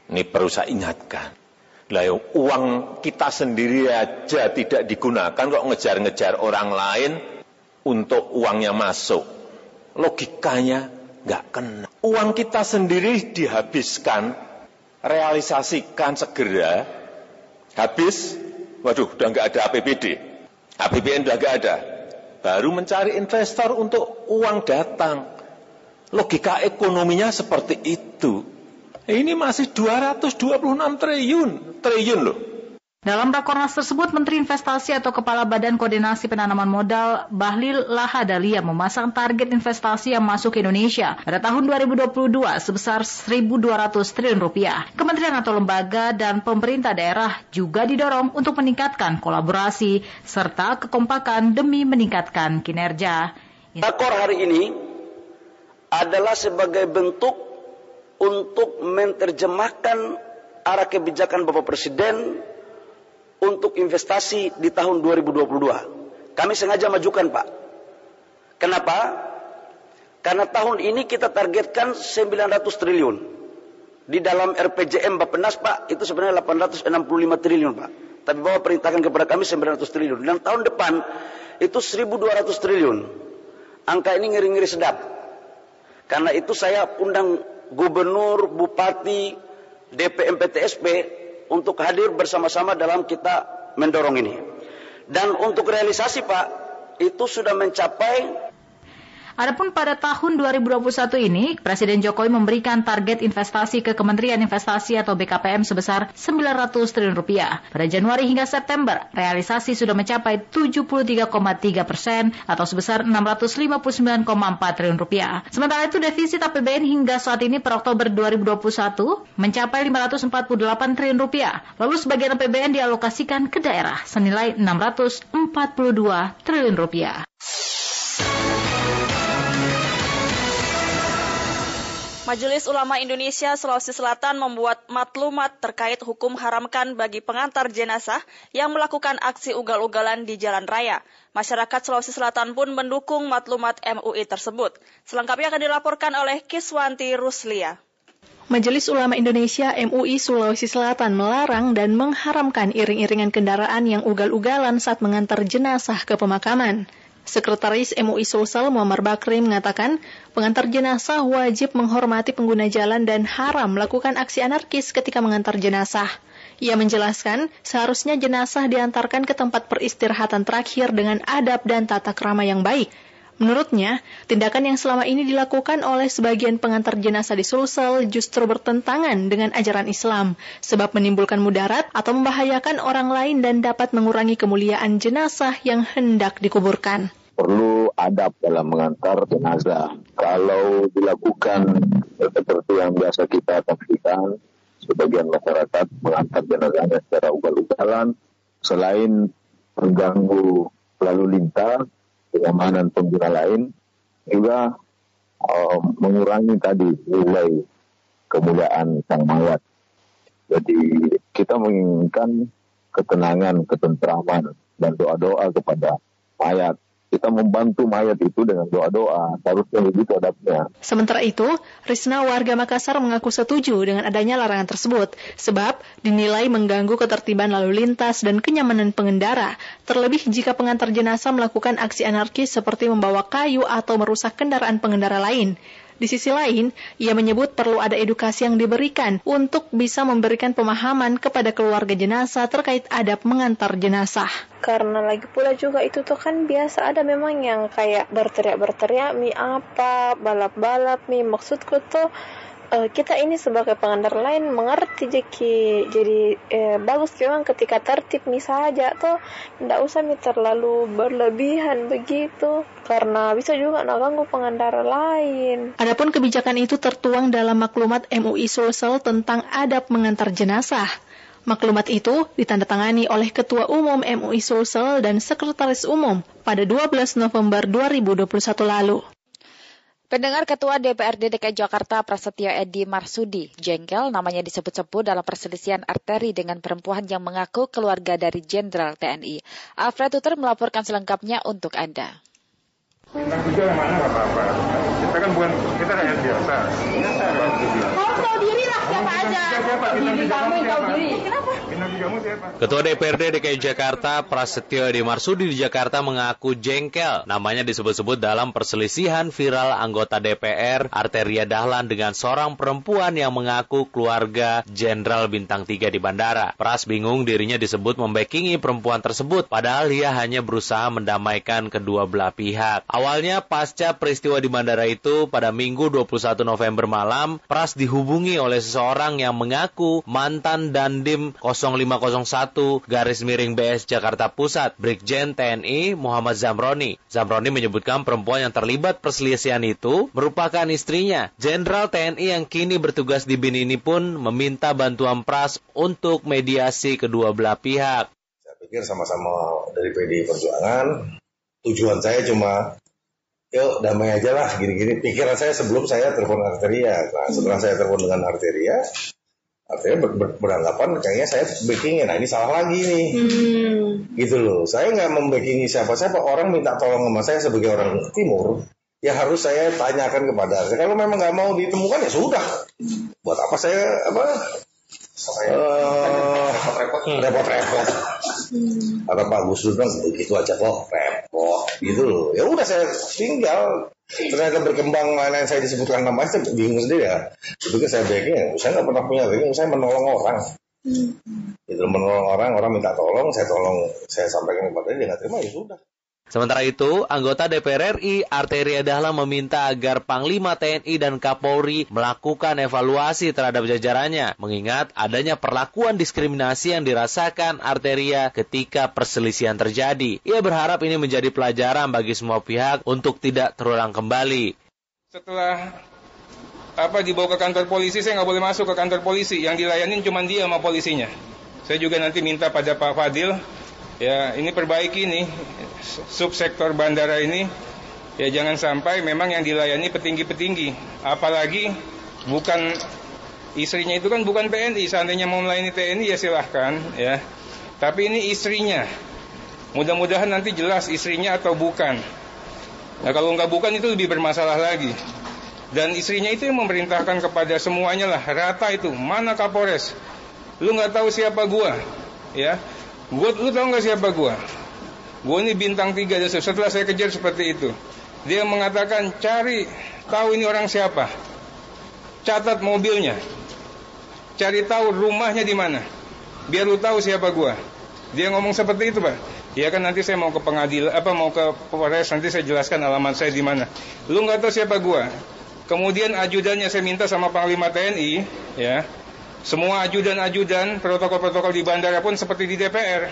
Ini perlu saya ingatkan. Lah uang kita sendiri aja tidak digunakan kok ngejar-ngejar orang lain untuk uangnya masuk. Logikanya nggak kena. Uang kita sendiri dihabiskan, realisasikan segera, habis, waduh udah nggak ada APBD, APBN udah nggak ada. Baru mencari investor untuk uang datang. Logika ekonominya seperti itu. Ini masih 226 triliun, triliun loh. Dalam rakornas tersebut, Menteri Investasi atau Kepala Badan Koordinasi Penanaman Modal Bahlil Lahadalia memasang target investasi yang masuk ke Indonesia pada tahun 2022 sebesar 1.200 triliun rupiah. Kementerian atau lembaga dan pemerintah daerah juga didorong untuk meningkatkan kolaborasi serta kekompakan demi meningkatkan kinerja. Rakor hari ini adalah sebagai bentuk untuk menerjemahkan arah kebijakan Bapak Presiden untuk investasi di tahun 2022. Kami sengaja majukan Pak. Kenapa? Karena tahun ini kita targetkan 900 triliun. Di dalam RPJM Bapenas Pak, itu sebenarnya 865 triliun Pak. Tapi Bapak perintahkan kepada kami 900 triliun. Dan tahun depan itu 1200 triliun. Angka ini ngeri-ngeri sedap. Karena itu saya undang gubernur, bupati, DPM PTSP untuk hadir bersama-sama dalam kita mendorong ini. Dan untuk realisasi Pak, itu sudah mencapai Adapun pada tahun 2021 ini, Presiden Jokowi memberikan target investasi ke Kementerian Investasi atau BKPM sebesar 900 triliun rupiah. Pada Januari hingga September, realisasi sudah mencapai 73,3 persen atau sebesar 659,4 triliun rupiah. Sementara itu defisit APBN hingga saat ini per Oktober 2021 mencapai 548 triliun rupiah. Lalu sebagian APBN dialokasikan ke daerah senilai 642 triliun rupiah. Majelis Ulama Indonesia Sulawesi Selatan membuat matlumat terkait hukum haramkan bagi pengantar jenazah yang melakukan aksi ugal-ugalan di jalan raya. Masyarakat Sulawesi Selatan pun mendukung matlumat MUI tersebut. Selengkapnya akan dilaporkan oleh Kiswanti Ruslia. Majelis Ulama Indonesia MUI Sulawesi Selatan melarang dan mengharamkan iring-iringan kendaraan yang ugal-ugalan saat mengantar jenazah ke pemakaman. Sekretaris MUI Sulsel Muhammad Bakri mengatakan, pengantar jenazah wajib menghormati pengguna jalan dan haram melakukan aksi anarkis ketika mengantar jenazah. Ia menjelaskan, seharusnya jenazah diantarkan ke tempat peristirahatan terakhir dengan adab dan tata krama yang baik. Menurutnya, tindakan yang selama ini dilakukan oleh sebagian pengantar jenazah di Sulsel justru bertentangan dengan ajaran Islam, sebab menimbulkan mudarat atau membahayakan orang lain dan dapat mengurangi kemuliaan jenazah yang hendak dikuburkan. Perlu adab dalam mengantar jenazah. Kalau dilakukan seperti yang biasa kita saksikan, sebagian masyarakat mengantar jenazahnya secara ugal-ugalan, selain mengganggu lalu lintas, kenyamanan pengguna lain juga uh, mengurangi tadi nilai kemuliaan sang mayat. Jadi kita menginginkan ketenangan, ketentraman, dan doa-doa kepada mayat kita membantu mayat itu dengan doa-doa. Harusnya begitu adabnya. Sementara itu, Risna warga Makassar mengaku setuju dengan adanya larangan tersebut, sebab dinilai mengganggu ketertiban lalu lintas dan kenyamanan pengendara, terlebih jika pengantar jenazah melakukan aksi anarkis seperti membawa kayu atau merusak kendaraan pengendara lain. Di sisi lain, ia menyebut perlu ada edukasi yang diberikan untuk bisa memberikan pemahaman kepada keluarga jenazah terkait adab mengantar jenazah. Karena lagi pula juga itu tuh kan biasa ada memang yang kayak berteriak-berteriak mi apa, balap-balap mi. Maksudku tuh uh, kita ini sebagai pengantar lain mengerti jadi jadi eh, bagus memang ketika tertib mi saja tuh tidak usah mi terlalu berlebihan begitu karena bisa juga mengganggu pengendara lain. Adapun kebijakan itu tertuang dalam maklumat MUI Sulsel tentang adab mengantar jenazah. Maklumat itu ditandatangani oleh Ketua Umum MUI Sulsel dan Sekretaris Umum pada 12 November 2021 lalu. Pendengar Ketua DPRD DKI Jakarta Prasetyo Edi Marsudi jengkel namanya disebut-sebut dalam perselisihan arteri dengan perempuan yang mengaku keluarga dari Jenderal TNI. Alfred Tuter melaporkan selengkapnya untuk Anda. Bintang yang mana nggak apa-apa. Kita kan bukan kita rakyat biasa. Kau tahu diri lah siapa aja. Diri kamu yang tahu diri. Kenapa? Ketua DPRD DKI Jakarta Prasetyo Edi Marsudi di Jakarta mengaku jengkel. Namanya disebut-sebut dalam perselisihan viral anggota DPR Arteria Dahlan dengan seorang perempuan yang mengaku keluarga Jenderal Bintang 3 di bandara. Pras bingung dirinya disebut membekingi perempuan tersebut, padahal dia hanya berusaha mendamaikan kedua belah pihak. Awalnya pasca peristiwa di bandara itu pada Minggu 21 November malam, Pras dihubungi oleh seseorang yang mengaku mantan Dandim 0501 garis miring BS Jakarta Pusat, Brigjen TNI Muhammad Zamroni. Zamroni menyebutkan perempuan yang terlibat perselisihan itu merupakan istrinya. Jenderal TNI yang kini bertugas di BIN ini pun meminta bantuan Pras untuk mediasi kedua belah pihak. Saya pikir sama-sama dari PDI Perjuangan, tujuan saya cuma yuk damai aja lah gini-gini pikiran saya sebelum saya telepon arteria nah setelah saya telepon dengan arteria artinya ber, ber, beranggapan kayaknya saya backingnya nah ini salah lagi nih. Hmm. gitu loh. Saya nggak membackingi siapa-siapa orang minta tolong sama saya sebagai orang timur ya harus saya tanyakan kepada saya. Kalau memang nggak mau ditemukan ya sudah. Buat apa saya apa? Uh, repot-repot. hmm. kata Pak Gus Dur begitu aja kok repot gitu loh. Ya udah saya tinggal. Ternyata berkembang lain-lain saya disebutkan nama saya bingung sendiri ya. Itu kan saya backing saya nggak pernah punya backing saya menolong orang. Hmm. itu menolong orang orang minta tolong saya tolong saya sampaikan kepada dia nggak terima ya sudah Sementara itu, anggota DPR RI Arteria Dahlan meminta agar Panglima TNI dan Kapolri melakukan evaluasi terhadap jajarannya, mengingat adanya perlakuan diskriminasi yang dirasakan Arteria ketika perselisihan terjadi. Ia berharap ini menjadi pelajaran bagi semua pihak untuk tidak terulang kembali. Setelah apa dibawa ke kantor polisi, saya nggak boleh masuk ke kantor polisi. Yang dilayanin cuma dia sama polisinya. Saya juga nanti minta pada Pak Fadil ya ini perbaiki nih. Subsektor bandara ini ya jangan sampai memang yang dilayani petinggi-petinggi. Apalagi bukan istrinya itu kan bukan PNI seandainya mau melayani TNI ya silahkan ya. Tapi ini istrinya. Mudah-mudahan nanti jelas istrinya atau bukan. Nah kalau nggak bukan itu lebih bermasalah lagi. Dan istrinya itu yang memerintahkan kepada semuanya lah. Rata itu. Mana Kapolres? Lu nggak tahu siapa gua ya Gue, lu tau gak siapa gue? Gue ini bintang tiga dan setelah saya kejar seperti itu. Dia mengatakan cari tahu ini orang siapa. Catat mobilnya. Cari tahu rumahnya di mana. Biar lu tahu siapa gue. Dia ngomong seperti itu, Pak. Ya kan nanti saya mau ke pengadilan apa mau ke Polres nanti saya jelaskan alamat saya di mana. Lu nggak tahu siapa gua. Kemudian ajudannya saya minta sama Panglima TNI, ya semua ajudan-ajudan protokol-protokol di bandara pun seperti di DPR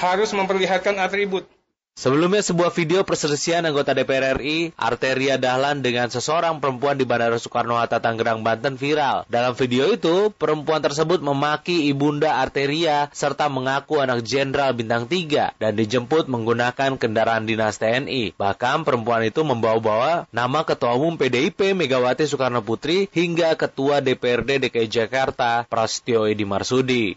harus memperlihatkan atribut. Sebelumnya sebuah video perselisihan anggota DPR RI, Arteria Dahlan dengan seseorang perempuan di Bandara Soekarno-Hatta Tangerang, Banten viral. Dalam video itu, perempuan tersebut memaki ibunda Arteria serta mengaku anak jenderal bintang 3 dan dijemput menggunakan kendaraan dinas TNI. Bahkan perempuan itu membawa-bawa nama Ketua Umum PDIP Megawati Soekarno Putri hingga Ketua DPRD DKI Jakarta Prasetyo Edi Marsudi.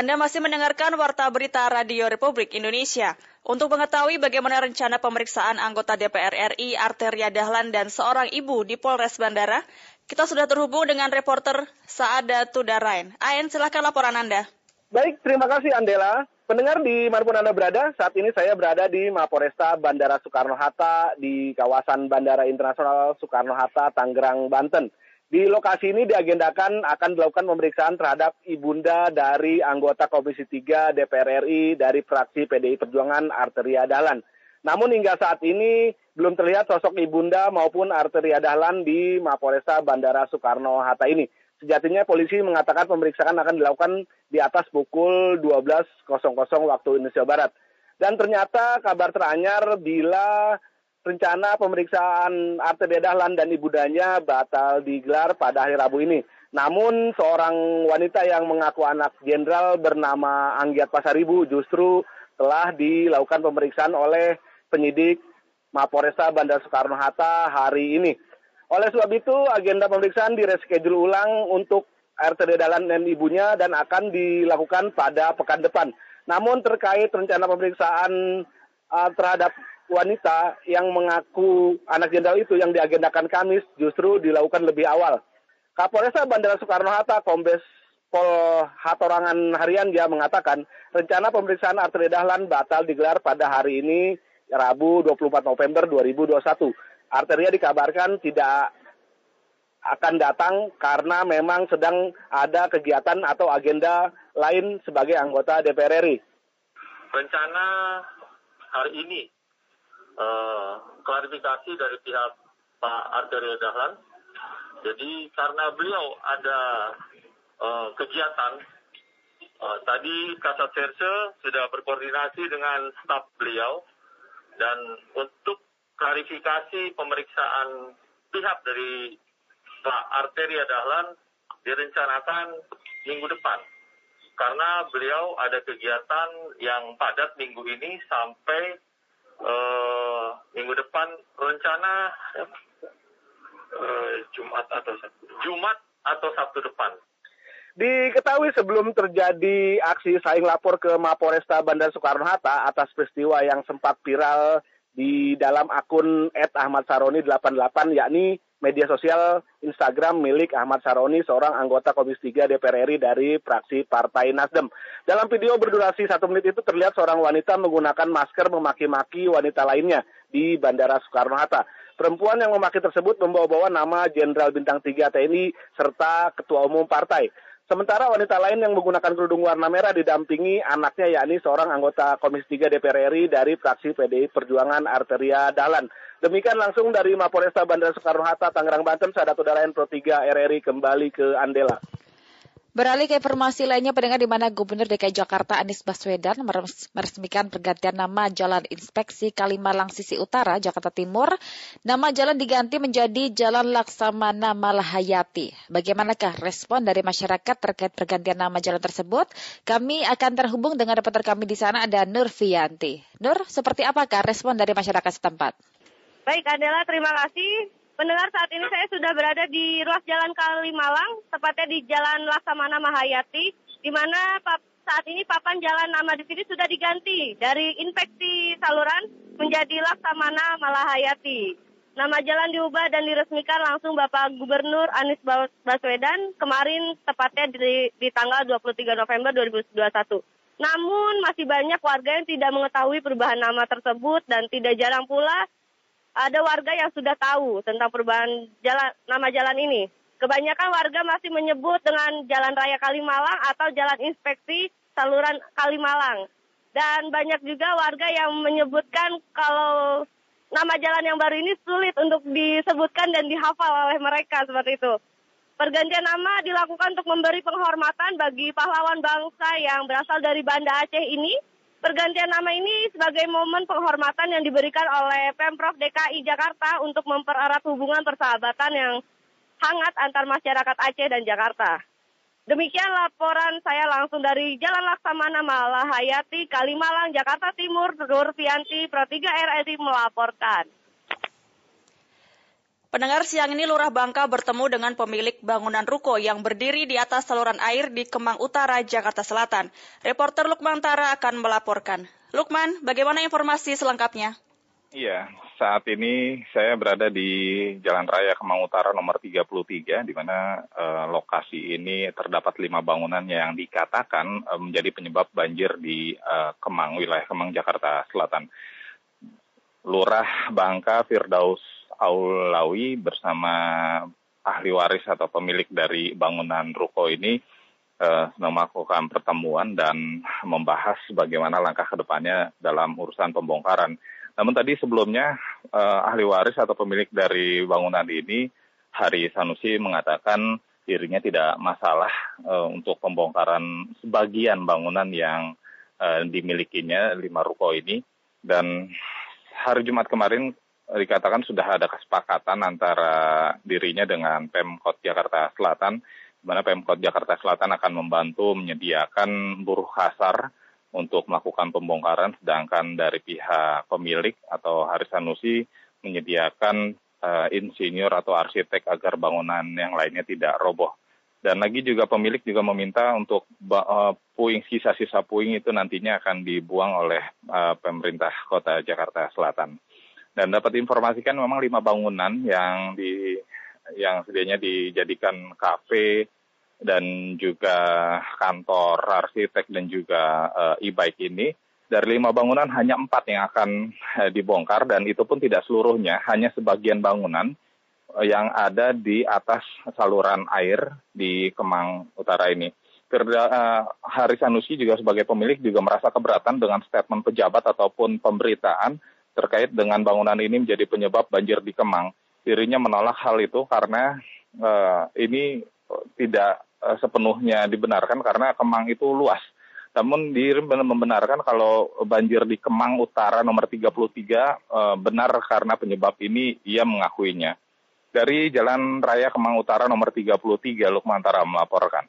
Anda masih mendengarkan Warta Berita Radio Republik Indonesia. Untuk mengetahui bagaimana rencana pemeriksaan anggota DPR RI Arteria Dahlan dan seorang ibu di Polres Bandara, kita sudah terhubung dengan reporter Saada Tudarain. Ain, silahkan laporan Anda. Baik, terima kasih Andela. Pendengar di mana pun Anda berada, saat ini saya berada di Mapolresta Bandara Soekarno-Hatta di kawasan Bandara Internasional Soekarno-Hatta, Tangerang, Banten. Di lokasi ini diagendakan akan dilakukan pemeriksaan terhadap ibunda dari anggota Komisi 3 DPR RI dari fraksi PDI Perjuangan Arteria Dahlan. Namun hingga saat ini belum terlihat sosok ibunda maupun Arteria Dahlan di Mapolresta Bandara Soekarno-Hatta ini. Sejatinya polisi mengatakan pemeriksaan akan dilakukan di atas pukul 12.00 waktu Indonesia Barat. Dan ternyata kabar teranyar bila rencana pemeriksaan Arteria Dahlan dan ibundanya batal digelar pada hari Rabu ini. Namun seorang wanita yang mengaku anak jenderal bernama Anggiat Pasaribu justru telah dilakukan pemeriksaan oleh penyidik Mapolresta Bandar Soekarno-Hatta hari ini. Oleh sebab itu, agenda pemeriksaan direschedule ulang untuk RTD Dalan dan ibunya dan akan dilakukan pada pekan depan. Namun terkait rencana pemeriksaan uh, terhadap wanita yang mengaku anak jenderal itu yang diagendakan Kamis justru dilakukan lebih awal. Kapolresta Bandara Soekarno-Hatta, Kombes Pol Hatorangan Harian dia mengatakan rencana pemeriksaan Arteri Dahlan batal digelar pada hari ini Rabu 24 November 2021. Arteria dikabarkan tidak akan datang karena memang sedang ada kegiatan atau agenda lain sebagai anggota DPR RI. Rencana hari ini uh, klarifikasi dari pihak Pak Arteria Dahlan. Jadi karena beliau ada uh, kegiatan, uh, tadi Kasat Serse sudah berkoordinasi dengan staf beliau. Dan untuk klarifikasi pemeriksaan pihak dari Pak Arteria Dahlan direncanakan minggu depan. Karena beliau ada kegiatan yang padat minggu ini sampai uh, minggu depan rencana uh, Jumat atau Sabtu. Jumat atau Sabtu depan. Diketahui sebelum terjadi aksi saling lapor ke Mapolresta Bandar Soekarno-Hatta atas peristiwa yang sempat viral di dalam akun @ahmadsaroni88 yakni media sosial Instagram milik Ahmad Saroni, seorang anggota Komisi 3 DPR RI dari fraksi Partai Nasdem. Dalam video berdurasi satu menit itu terlihat seorang wanita menggunakan masker memaki-maki wanita lainnya di Bandara Soekarno-Hatta. Perempuan yang memaki tersebut membawa-bawa nama Jenderal Bintang 3 TNI serta Ketua Umum Partai. Sementara wanita lain yang menggunakan kerudung warna merah didampingi anaknya yakni seorang anggota Komisi 3 DPR RI dari fraksi PDI Perjuangan Arteria Dahlan. Demikian langsung dari Mapolresta Bandara Soekarno-Hatta, Tangerang, Banten, Dato Dalayan Pro 3 RRI kembali ke Andela. Beralih ke informasi lainnya, pendengar di mana Gubernur DKI Jakarta Anies Baswedan meresmikan pergantian nama Jalan Inspeksi Kalimalang Sisi Utara, Jakarta Timur. Nama jalan diganti menjadi Jalan Laksamana Malahayati. Bagaimanakah respon dari masyarakat terkait pergantian nama jalan tersebut? Kami akan terhubung dengan reporter kami di sana, ada Nur Fianti. Nur, seperti apakah respon dari masyarakat setempat? Baik, Adela, terima kasih. Pendengar saat ini saya sudah berada di ruas Jalan Kalimalang, tepatnya di Jalan Laksamana Mahayati, di mana saat ini papan jalan nama di sini sudah diganti dari infeksi saluran menjadi Laksamana Malahayati. Nama jalan diubah dan diresmikan langsung Bapak Gubernur Anies Baswedan kemarin tepatnya di, di tanggal 23 November 2021. Namun masih banyak warga yang tidak mengetahui perubahan nama tersebut dan tidak jarang pula ada warga yang sudah tahu tentang perubahan jalan nama jalan ini. Kebanyakan warga masih menyebut dengan Jalan Raya Kalimalang atau Jalan Inspeksi Saluran Kalimalang. Dan banyak juga warga yang menyebutkan kalau nama jalan yang baru ini sulit untuk disebutkan dan dihafal oleh mereka seperti itu. Pergantian nama dilakukan untuk memberi penghormatan bagi pahlawan bangsa yang berasal dari Banda Aceh ini Pergantian nama ini sebagai momen penghormatan yang diberikan oleh Pemprov DKI Jakarta untuk mempererat hubungan persahabatan yang hangat antar masyarakat Aceh dan Jakarta. Demikian laporan saya langsung dari Jalan Laksamana Malahayati, Kalimalang, Jakarta Timur, Nur Fianti, Pro 3 RRI melaporkan. Pendengar siang ini Lurah Bangka bertemu dengan pemilik bangunan ruko yang berdiri di atas saluran air di Kemang Utara, Jakarta Selatan. Reporter Lukman Tara akan melaporkan. Lukman, bagaimana informasi selengkapnya? Iya, saat ini saya berada di Jalan Raya Kemang Utara nomor 33, di mana eh, lokasi ini terdapat lima bangunan yang dikatakan eh, menjadi penyebab banjir di eh, Kemang, wilayah Kemang, Jakarta Selatan. Lurah Bangka Firdaus Aulawi bersama ahli waris atau pemilik dari bangunan ruko ini uh, melakukan pertemuan dan membahas bagaimana langkah ke depannya dalam urusan pembongkaran. Namun tadi sebelumnya uh, ahli waris atau pemilik dari bangunan ini, Hari Sanusi mengatakan dirinya tidak masalah uh, untuk pembongkaran sebagian bangunan yang uh, dimilikinya lima ruko ini dan hari Jumat kemarin dikatakan sudah ada kesepakatan antara dirinya dengan Pemkot Jakarta Selatan di mana Pemkot Jakarta Selatan akan membantu menyediakan buruh kasar untuk melakukan pembongkaran, sedangkan dari pihak pemilik atau Haris Sanusi menyediakan uh, insinyur atau arsitek agar bangunan yang lainnya tidak roboh. Dan lagi juga pemilik juga meminta untuk uh, puing sisa-sisa puing itu nantinya akan dibuang oleh uh, pemerintah Kota Jakarta Selatan. Dan dapat informasikan memang lima bangunan yang di yang sedianya dijadikan kafe dan juga kantor arsitek dan juga uh, e-bike ini dari lima bangunan hanya empat yang akan dibongkar dan itu pun tidak seluruhnya hanya sebagian bangunan yang ada di atas saluran air di Kemang Utara ini. Firda uh, Haris Sanusi juga sebagai pemilik juga merasa keberatan dengan statement pejabat ataupun pemberitaan terkait dengan bangunan ini menjadi penyebab banjir di Kemang. Dirinya menolak hal itu karena uh, ini tidak uh, sepenuhnya dibenarkan karena Kemang itu luas. Namun diri membenarkan kalau banjir di Kemang Utara nomor 33 uh, benar karena penyebab ini ia mengakuinya. Dari Jalan Raya Kemang Utara nomor 33, Lukman Tara melaporkan.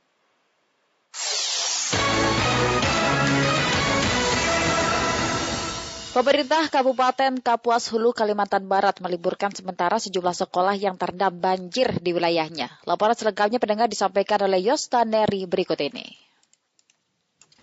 Pemerintah Kabupaten Kapuas Hulu, Kalimantan Barat meliburkan sementara sejumlah sekolah yang terendam banjir di wilayahnya. Laporan selengkapnya pendengar disampaikan oleh Yosta Neri berikut ini.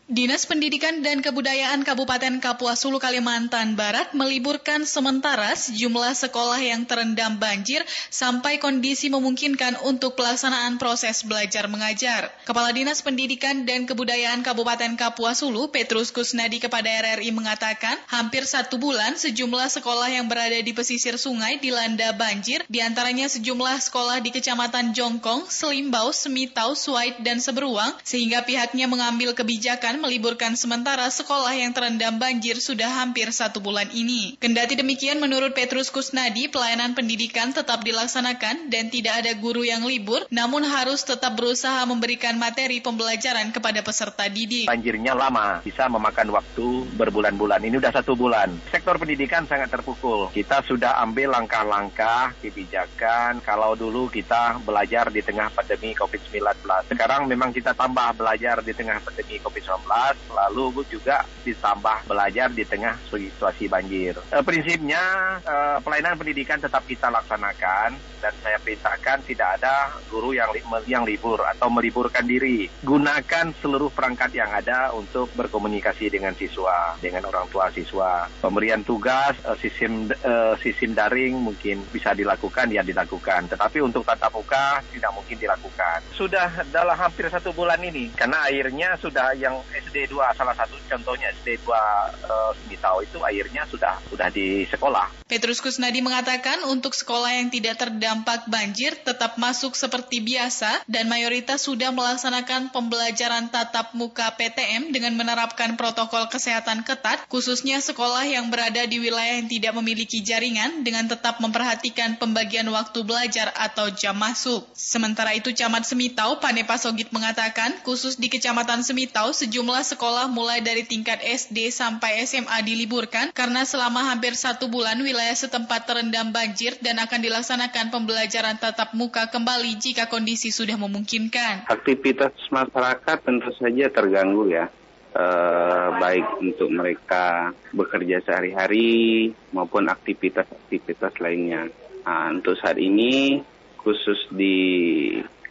Dinas Pendidikan dan Kebudayaan Kabupaten Kapuas Hulu Kalimantan Barat meliburkan sementara sejumlah sekolah yang terendam banjir sampai kondisi memungkinkan untuk pelaksanaan proses belajar mengajar. Kepala Dinas Pendidikan dan Kebudayaan Kabupaten Kapuas Hulu, Petrus Kusnadi kepada RRI mengatakan, hampir satu bulan sejumlah sekolah yang berada di pesisir sungai dilanda banjir, di antaranya sejumlah sekolah di Kecamatan Jongkong, Selimbau, Semitau, Suait, dan Seberuang, sehingga pihaknya mengambil kebijakan meliburkan sementara sekolah yang terendam banjir sudah hampir satu bulan ini. Kendati demikian, menurut Petrus Kusnadi, pelayanan pendidikan tetap dilaksanakan dan tidak ada guru yang libur, namun harus tetap berusaha memberikan materi pembelajaran kepada peserta didik. Banjirnya lama, bisa memakan waktu berbulan-bulan. Ini sudah satu bulan. Sektor pendidikan sangat terpukul. Kita sudah ambil langkah-langkah kebijakan. Kalau dulu kita belajar di tengah pandemi COVID-19. Sekarang memang kita tambah belajar di tengah pandemi COVID-19 lalu juga ditambah belajar di tengah situasi banjir. E, prinsipnya e, pelayanan pendidikan tetap kita laksanakan dan saya perintahkan tidak ada guru yang li yang libur atau meliburkan diri. Gunakan seluruh perangkat yang ada untuk berkomunikasi dengan siswa, dengan orang tua siswa. Pemberian tugas e, sistem e, sistem daring mungkin bisa dilakukan ya dilakukan, tetapi untuk tatap muka tidak mungkin dilakukan. Sudah dalam hampir satu bulan ini karena airnya sudah yang SD 2 salah satu contohnya SD 2 uh, Mitau itu airnya sudah sudah di sekolah. Petrus Kusnadi mengatakan untuk sekolah yang tidak terdampak banjir tetap masuk seperti biasa dan mayoritas sudah melaksanakan pembelajaran tatap muka PTM dengan menerapkan protokol kesehatan ketat khususnya sekolah yang berada di wilayah yang tidak memiliki jaringan dengan tetap memperhatikan pembagian waktu belajar atau jam masuk. Sementara itu Camat Semitau Panepa Sogit mengatakan khusus di Kecamatan Semitau sejumlah sejumlah sekolah mulai dari tingkat SD sampai SMA diliburkan karena selama hampir satu bulan wilayah setempat terendam banjir dan akan dilaksanakan pembelajaran tatap muka kembali jika kondisi sudah memungkinkan. Aktivitas masyarakat tentu saja terganggu ya. Eh, baik untuk mereka bekerja sehari-hari maupun aktivitas-aktivitas lainnya. Nah, untuk saat ini khusus di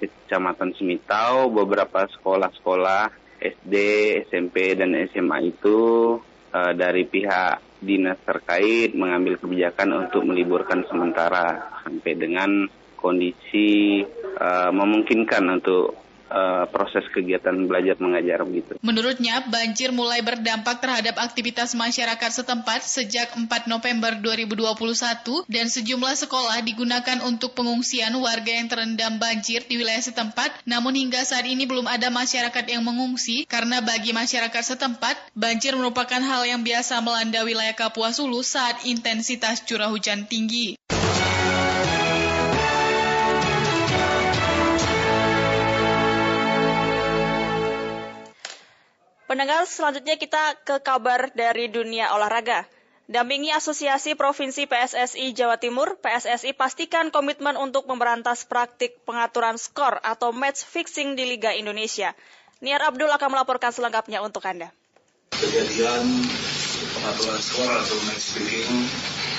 Kecamatan Semitau beberapa sekolah-sekolah SD, SMP, dan SMA itu uh, dari pihak dinas terkait mengambil kebijakan untuk meliburkan sementara sampai dengan kondisi uh, memungkinkan untuk uh, proses kegiatan belajar mengajar begitu. Menurutnya, banjir mulai berdampak terhadap aktivitas masyarakat setempat sejak 4 November 2021 dan sejumlah sekolah digunakan untuk pengungsian warga yang terendam banjir di wilayah setempat. Namun hingga saat ini belum ada masyarakat yang mengungsi karena bagi masyarakat setempat, banjir merupakan hal yang biasa melanda wilayah Kapuas Hulu saat intensitas curah hujan tinggi. Pendengar selanjutnya kita ke kabar dari dunia olahraga. Dampingi Asosiasi Provinsi PSSI Jawa Timur, PSSI pastikan komitmen untuk memberantas praktik pengaturan skor atau match fixing di Liga Indonesia. Niar Abdul akan melaporkan selengkapnya untuk Anda. Kejadian pengaturan skor atau match fixing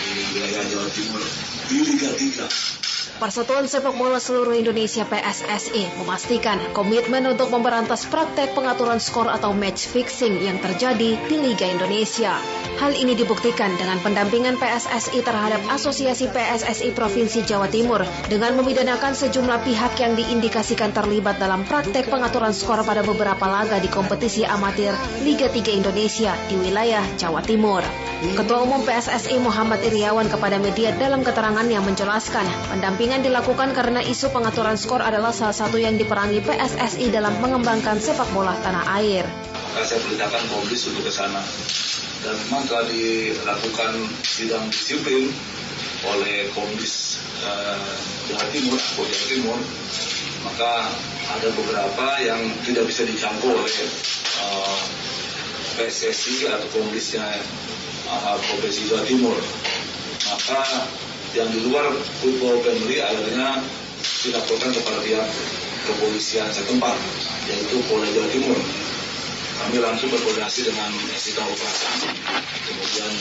di wilayah Jawa Timur di Liga 3 Persatuan Sepak Bola Seluruh Indonesia PSSI memastikan komitmen untuk memberantas praktek pengaturan skor atau match fixing yang terjadi di Liga Indonesia. Hal ini dibuktikan dengan pendampingan PSSI terhadap Asosiasi PSSI Provinsi Jawa Timur dengan memidanakan sejumlah pihak yang diindikasikan terlibat dalam praktek pengaturan skor pada beberapa laga di kompetisi amatir Liga 3 Indonesia di wilayah Jawa Timur. Ketua Umum PSSI Muhammad Iriawan kepada media dalam keterangan yang menjelaskan pendampingan dilakukan karena isu pengaturan skor adalah salah satu yang diperangi PSSI dalam mengembangkan sepak bola tanah air. Saya perintahkan Komdis untuk ke sana dan telah dilakukan sidang disiplin oleh Komdis uh, Jawa Timur, Jawa Timur, maka ada beberapa yang tidak bisa dijangkau oleh uh, PSSI atau Komdisnya uh, Provinsi Jawa Timur. Maka yang di luar football family akhirnya dilaporkan kepada pihak kepolisian setempat, yaitu Polda Jawa Timur. Kami langsung berkoordinasi dengan Sita Operasan, kemudian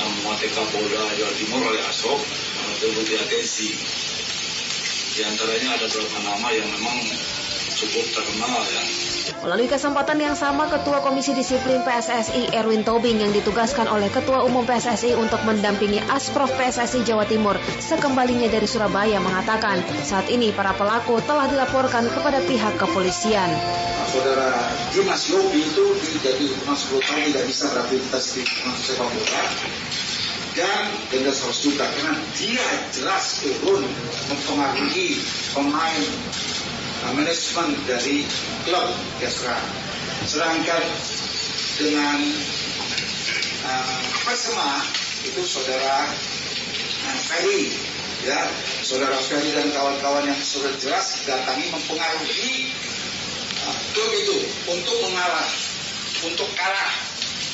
um, Wateka Polda Jawa Timur oleh Asok, untuk atensi. Di antaranya ada beberapa nama yang memang cukup terkenal ya, Melalui kesempatan yang sama, Ketua Komisi Disiplin PSSI Erwin Tobing yang ditugaskan oleh Ketua Umum PSSI untuk mendampingi Asprof PSSI Jawa Timur sekembalinya dari Surabaya mengatakan saat ini para pelaku telah dilaporkan kepada pihak kepolisian. Saudara Dimas Yobi itu jadi hukuman 10 tahun tidak bisa beraktivitas di sepak bola dan denda 100 juta karena dia jelas turun mempengaruhi pemain manajemen dari klub Gesra. Sedangkan dengan uh, Persema itu saudara uh, Ferry, ya saudara Ferry dan kawan-kawan yang sudah jelas datangi mempengaruhi uh, klub itu untuk mengalah, untuk kalah,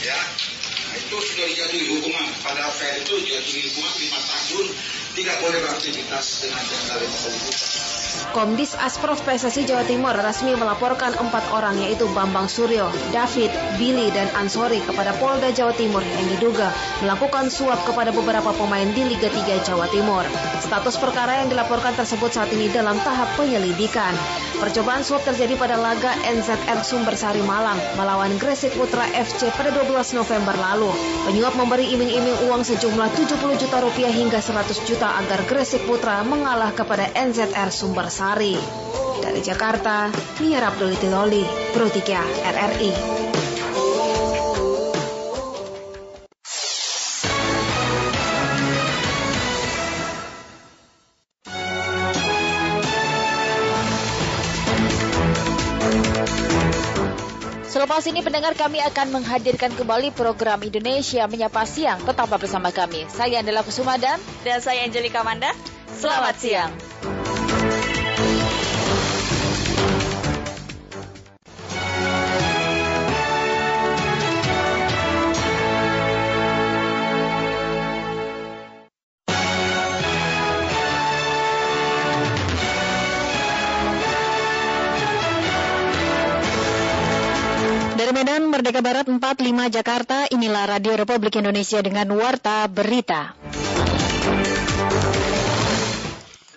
ya. Nah, itu sudah dijatuhi hukuman pada Ferry itu dijatuhi hukuman lima tahun tidak boleh beraktivitas dengan denda lima juta. Komdis Asprof PSSI Jawa Timur resmi melaporkan empat orang yaitu Bambang Suryo, David, Billy, dan Ansori kepada Polda Jawa Timur yang diduga melakukan suap kepada beberapa pemain di Liga 3 Jawa Timur. Status perkara yang dilaporkan tersebut saat ini dalam tahap penyelidikan. Percobaan suap terjadi pada laga NZR Sumbersari Malang melawan Gresik Putra FC pada 12 November lalu. Penyuap memberi iming-iming uang sejumlah 70 juta rupiah hingga 100 juta agar Gresik Putra mengalah kepada NZR Sumbersari. Sari. Dari Jakarta, Nia Abdul Tiloli, Pro 3 RRI. Selepas ini pendengar kami akan menghadirkan kembali program Indonesia Menyapa Siang. Tetaplah bersama kami. Saya Andela Kusumadan. Dan saya Angelika Manda. Selamat, Selamat siang. Merdeka Barat 45 Jakarta, inilah Radio Republik Indonesia dengan Warta Berita.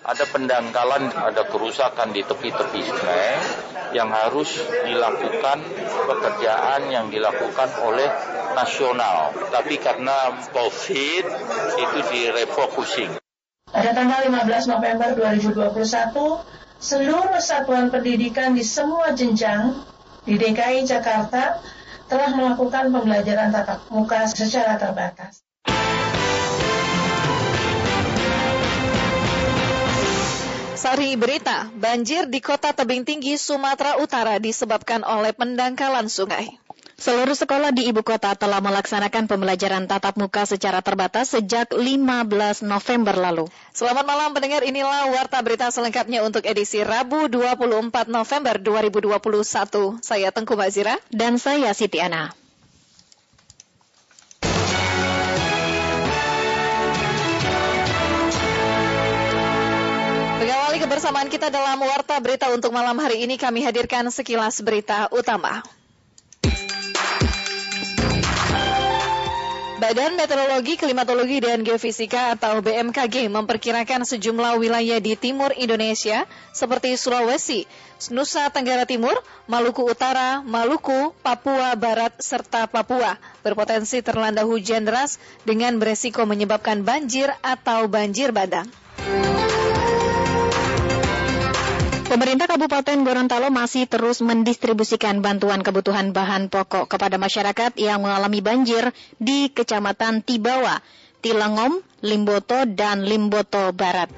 Ada pendangkalan, ada kerusakan di tepi-tepi sungai yang harus dilakukan pekerjaan yang dilakukan oleh nasional. Tapi karena COVID itu direfocusing. Pada tanggal 15 November 2021, seluruh satuan pendidikan di semua jenjang di DKI Jakarta telah melakukan pembelajaran tatap muka secara terbatas. Sari berita, banjir di kota tebing tinggi Sumatera Utara disebabkan oleh pendangkalan sungai. Seluruh sekolah di ibu kota telah melaksanakan pembelajaran tatap muka secara terbatas sejak 15 November lalu. Selamat malam pendengar, inilah warta berita selengkapnya untuk edisi Rabu 24 November 2021. Saya Tengku Bazira dan saya Siti Ana. Mengawali kebersamaan kita dalam Warta Berita untuk malam hari ini kami hadirkan sekilas berita utama. Badan Meteorologi, Klimatologi, dan Geofisika atau BMKG memperkirakan sejumlah wilayah di timur Indonesia seperti Sulawesi, Nusa Tenggara Timur, Maluku Utara, Maluku, Papua Barat, serta Papua berpotensi terlanda hujan deras dengan beresiko menyebabkan banjir atau banjir bandang. Pemerintah Kabupaten Gorontalo masih terus mendistribusikan bantuan kebutuhan bahan pokok kepada masyarakat yang mengalami banjir di Kecamatan Tibawa, Tilengom, Limboto, dan Limboto Barat.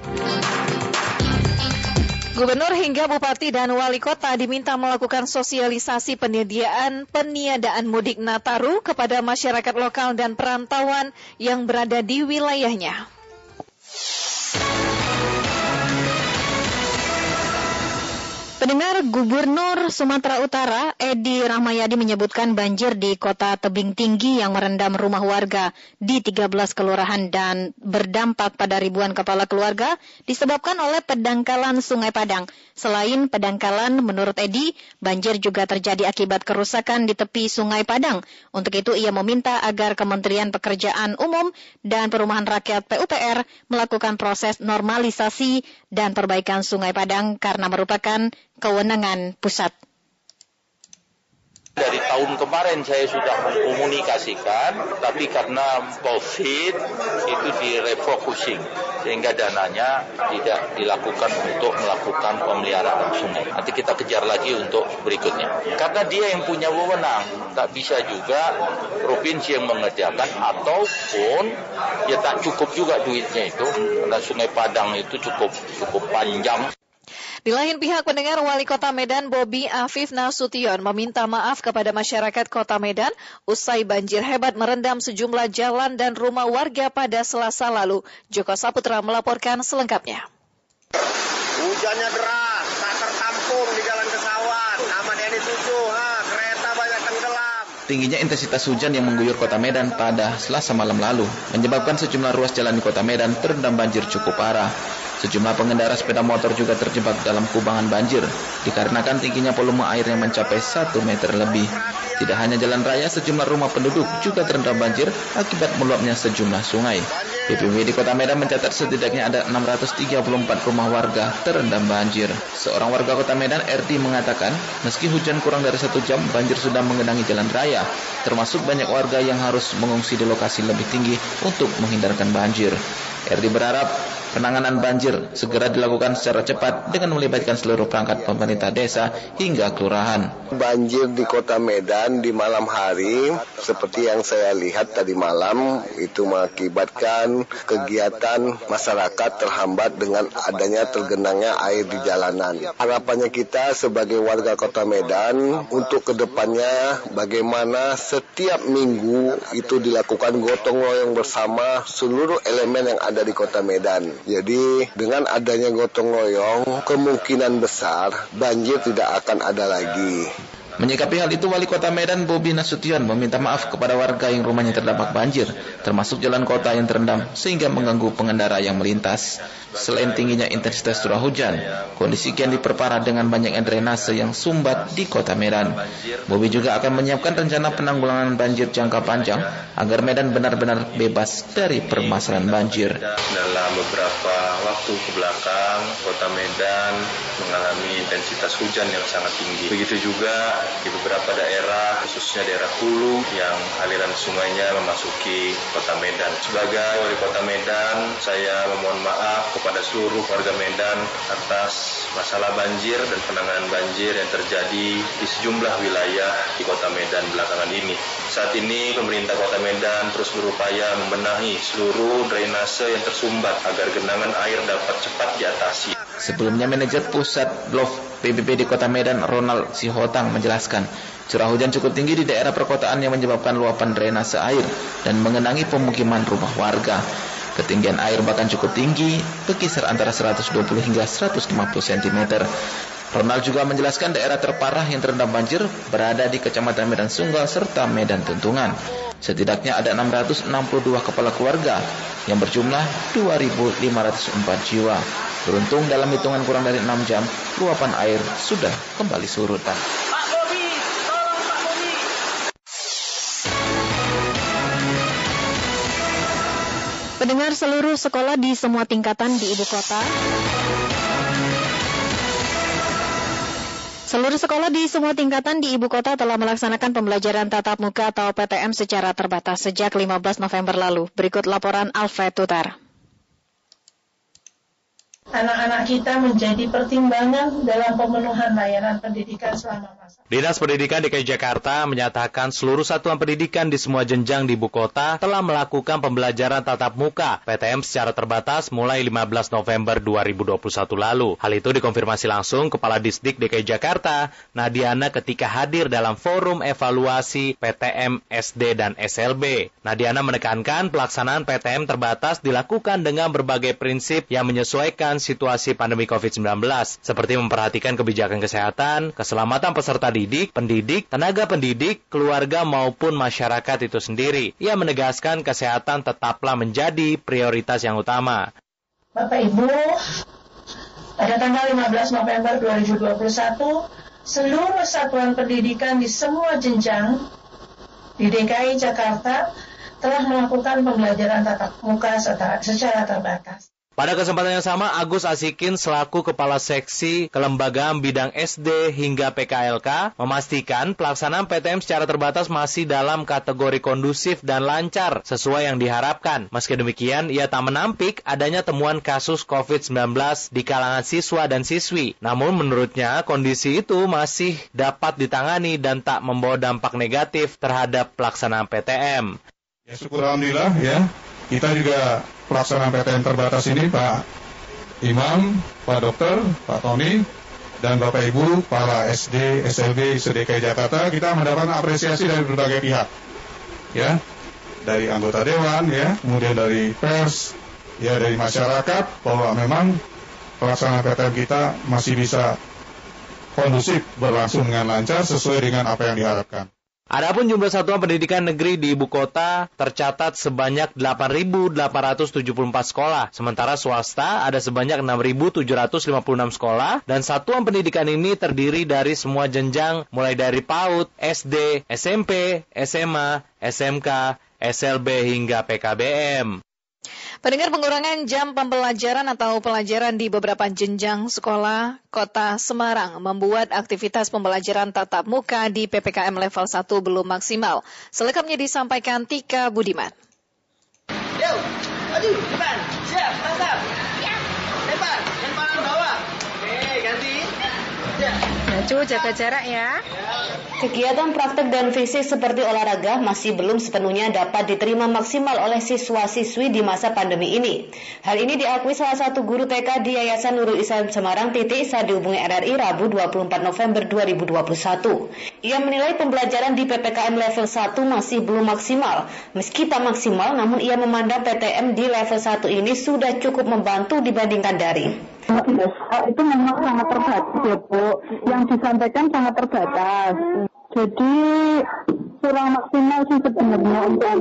Gubernur hingga bupati dan wali kota diminta melakukan sosialisasi penyediaan peniadaan mudik Nataru kepada masyarakat lokal dan perantauan yang berada di wilayahnya. Pendengar Gubernur Sumatera Utara Edi Rahmayadi menyebutkan banjir di kota tebing tinggi yang merendam rumah warga di 13 kelurahan dan berdampak pada ribuan kepala keluarga disebabkan oleh pedangkalan Sungai Padang. Selain pedangkalan, menurut Edi, banjir juga terjadi akibat kerusakan di tepi Sungai Padang. Untuk itu ia meminta agar Kementerian Pekerjaan Umum dan Perumahan Rakyat PUPR melakukan proses normalisasi dan perbaikan Sungai Padang karena merupakan kewenangan pusat. Dari tahun kemarin saya sudah mengkomunikasikan, tapi karena COVID itu direfocusing, sehingga dananya tidak dilakukan untuk melakukan pemeliharaan sungai. Nanti kita kejar lagi untuk berikutnya. Karena dia yang punya wewenang, tak bisa juga provinsi yang mengerjakan ataupun ya tak cukup juga duitnya itu, karena sungai Padang itu cukup cukup panjang. Di lain pihak, pendengar Wali Kota Medan Bobi Afif Nasution meminta maaf kepada masyarakat Kota Medan usai banjir hebat merendam sejumlah jalan dan rumah warga pada selasa lalu. Joko Saputra melaporkan selengkapnya. Hujannya deras, tak tertampung di jalan kesawan. Aman ini tujuh, ha, kereta banyak tenggelam. Tingginya intensitas hujan yang mengguyur kota Medan pada selasa malam lalu menyebabkan sejumlah ruas jalan di kota Medan terendam banjir cukup parah. Sejumlah pengendara sepeda motor juga terjebak dalam kubangan banjir dikarenakan tingginya volume air yang mencapai 1 meter lebih. Tidak hanya jalan raya, sejumlah rumah penduduk juga terendam banjir akibat meluapnya sejumlah sungai. BPBD Kota Medan mencatat setidaknya ada 634 rumah warga terendam banjir. Seorang warga Kota Medan, RT, mengatakan, meski hujan kurang dari satu jam, banjir sudah mengenangi jalan raya, termasuk banyak warga yang harus mengungsi di lokasi lebih tinggi untuk menghindarkan banjir. RT berharap penanganan banjir segera dilakukan secara cepat dengan melibatkan seluruh perangkat pemerintah desa hingga kelurahan. Banjir di kota Medan di malam hari, seperti yang saya lihat tadi malam, itu mengakibatkan kegiatan masyarakat terhambat dengan adanya tergenangnya air di jalanan. Harapannya kita sebagai warga kota Medan untuk ke depannya bagaimana setiap minggu itu dilakukan gotong royong bersama seluruh elemen yang ada di kota Medan. Jadi dengan adanya gotong royong, kemungkinan besar banjir tidak akan ada lagi. Menyikapi hal itu, Wali Kota Medan Bobi Nasution meminta maaf kepada warga yang rumahnya terdampak banjir, termasuk jalan kota yang terendam sehingga mengganggu pengendara yang melintas. Selain tingginya intensitas curah hujan, kondisi kian diperparah dengan banyaknya drainase yang sumbat di Kota Medan. Bobi juga akan menyiapkan rencana penanggulangan banjir jangka panjang agar Medan benar-benar bebas dari permasalahan banjir. Dalam beberapa waktu ke belakang, Kota Medan mengalami intensitas hujan yang sangat tinggi. Begitu juga di beberapa daerah, khususnya daerah hulu yang aliran sungainya memasuki kota Medan. Sebagai wali kota Medan, saya memohon maaf kepada seluruh warga Medan atas masalah banjir dan penanganan banjir yang terjadi di sejumlah wilayah di kota Medan belakangan ini. Saat ini pemerintah kota Medan terus berupaya membenahi seluruh drainase yang tersumbat agar genangan air dapat cepat diatasi. Sebelumnya manajer pusat Blok PBB di Kota Medan Ronald Sihotang menjelaskan, curah hujan cukup tinggi di daerah perkotaan yang menyebabkan luapan drainase air dan mengenangi pemukiman rumah warga. Ketinggian air bahkan cukup tinggi, berkisar antara 120 hingga 150 cm. Ronald juga menjelaskan daerah terparah yang terendam banjir berada di Kecamatan Medan Sunggal serta Medan Tuntungan. Setidaknya ada 662 kepala keluarga yang berjumlah 2.504 jiwa. Beruntung dalam hitungan kurang dari 6 jam, luapan air sudah kembali surut. Pendengar seluruh sekolah di semua tingkatan di ibu kota Seluruh sekolah di semua tingkatan di ibu kota telah melaksanakan pembelajaran tatap muka atau PTM secara terbatas sejak 15 November lalu. Berikut laporan Alfred Tutar anak-anak kita menjadi pertimbangan dalam pemenuhan layanan pendidikan selama masa. Dinas Pendidikan DKI Jakarta menyatakan seluruh satuan pendidikan di semua jenjang di ibu kota telah melakukan pembelajaran tatap muka PTM secara terbatas mulai 15 November 2021 lalu. Hal itu dikonfirmasi langsung Kepala Disdik DKI Jakarta, Nadiana ketika hadir dalam forum evaluasi PTM SD dan SLB. Nadiana menekankan pelaksanaan PTM terbatas dilakukan dengan berbagai prinsip yang menyesuaikan situasi pandemi COVID-19, seperti memperhatikan kebijakan kesehatan, keselamatan peserta didik, pendidik, tenaga pendidik, keluarga maupun masyarakat itu sendiri. Ia menegaskan kesehatan tetaplah menjadi prioritas yang utama. Bapak Ibu, pada tanggal 15 November 2021, seluruh satuan pendidikan di semua jenjang di DKI Jakarta telah melakukan pembelajaran tatap muka secara terbatas. Pada kesempatan yang sama, Agus Asikin selaku Kepala Seksi Kelembagaan Bidang SD hingga PKLK memastikan pelaksanaan PTM secara terbatas masih dalam kategori kondusif dan lancar sesuai yang diharapkan. Meski demikian, ia tak menampik adanya temuan kasus COVID-19 di kalangan siswa dan siswi. Namun menurutnya, kondisi itu masih dapat ditangani dan tak membawa dampak negatif terhadap pelaksanaan PTM. Ya syukur Alhamdulillah ya, kita juga pelaksanaan PTM terbatas ini Pak Imam, Pak Dokter, Pak Tony, dan Bapak Ibu, para SD, SLB, SDK Jakarta, kita mendapat apresiasi dari berbagai pihak. Ya, dari anggota dewan, ya, kemudian dari pers, ya dari masyarakat, bahwa memang pelaksanaan PTM kita masih bisa kondusif berlangsung dengan lancar sesuai dengan apa yang diharapkan. Adapun jumlah satuan pendidikan negeri di ibu kota tercatat sebanyak 8.874 sekolah, sementara swasta ada sebanyak 6.756 sekolah, dan satuan pendidikan ini terdiri dari semua jenjang mulai dari PAUD, SD, SMP, SMA, SMK, SLB hingga PKBM. Pendengar pengurangan jam pembelajaran atau pelajaran di beberapa jenjang sekolah kota Semarang membuat aktivitas pembelajaran tatap muka di PPKM level 1 belum maksimal. Selengkapnya disampaikan Tika Budiman. Yo, maju, depan, siap, depan bawah. Oke, ganti. Ya. Maju, jaga jarak ya. Kegiatan praktek dan fisik seperti olahraga masih belum sepenuhnya dapat diterima maksimal oleh siswa-siswi di masa pandemi ini. Hal ini diakui salah satu guru TK di Yayasan Nurul Islam Semarang Titik saat dihubungi RRI Rabu 24 November 2021. Ia menilai pembelajaran di PPKM level 1 masih belum maksimal. Meski tak maksimal, namun ia memandang PTM di level 1 ini sudah cukup membantu dibandingkan daring. Itu memang sangat terbatas ya Bu. Yang disampaikan sangat terbatas. Jadi kurang maksimal sih sebenarnya untuk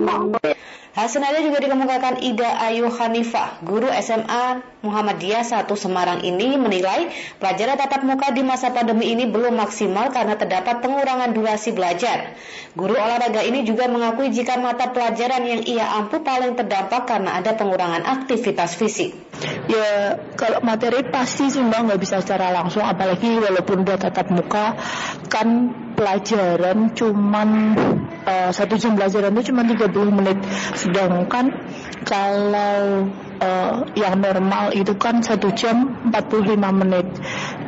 Hal senada juga dikemukakan Ida Ayu Hanifah, guru SMA Muhammadiyah 1 Semarang ini menilai pelajaran tatap muka di masa pandemi ini belum maksimal karena terdapat pengurangan durasi belajar. Guru olahraga ini juga mengakui jika mata pelajaran yang ia ampu paling terdampak karena ada pengurangan aktivitas fisik. Ya kalau materi pasti mbak nggak bisa secara langsung apalagi walaupun udah tatap muka kan pelajaran cuman uh, satu jam pelajaran itu cuma 30 menit. Sedangkan kalau uh, yang normal itu kan satu jam 45 menit.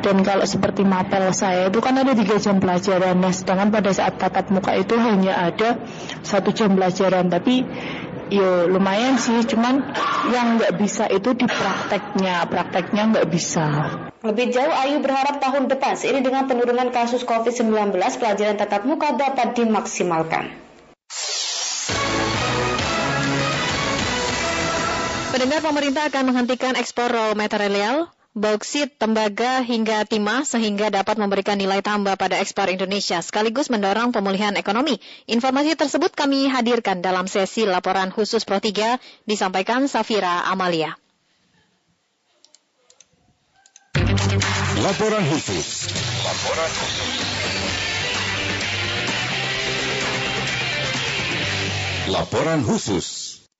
Dan kalau seperti mapel saya itu kan ada tiga jam pelajaran. Nah sedangkan pada saat tatap muka itu hanya ada satu jam pelajaran. Tapi yo lumayan sih. Cuman yang nggak bisa itu di prakteknya. Prakteknya nggak bisa lebih jauh Ayu berharap tahun depan seiring dengan penurunan kasus COVID-19 pelajaran tatap muka dapat dimaksimalkan. Pendengar pemerintah akan menghentikan ekspor raw material bauksit, tembaga, hingga timah sehingga dapat memberikan nilai tambah pada ekspor Indonesia sekaligus mendorong pemulihan ekonomi. Informasi tersebut kami hadirkan dalam sesi laporan khusus Pro 3 disampaikan Safira Amalia. Laporan khusus. Laporan khusus. Laporan khusus.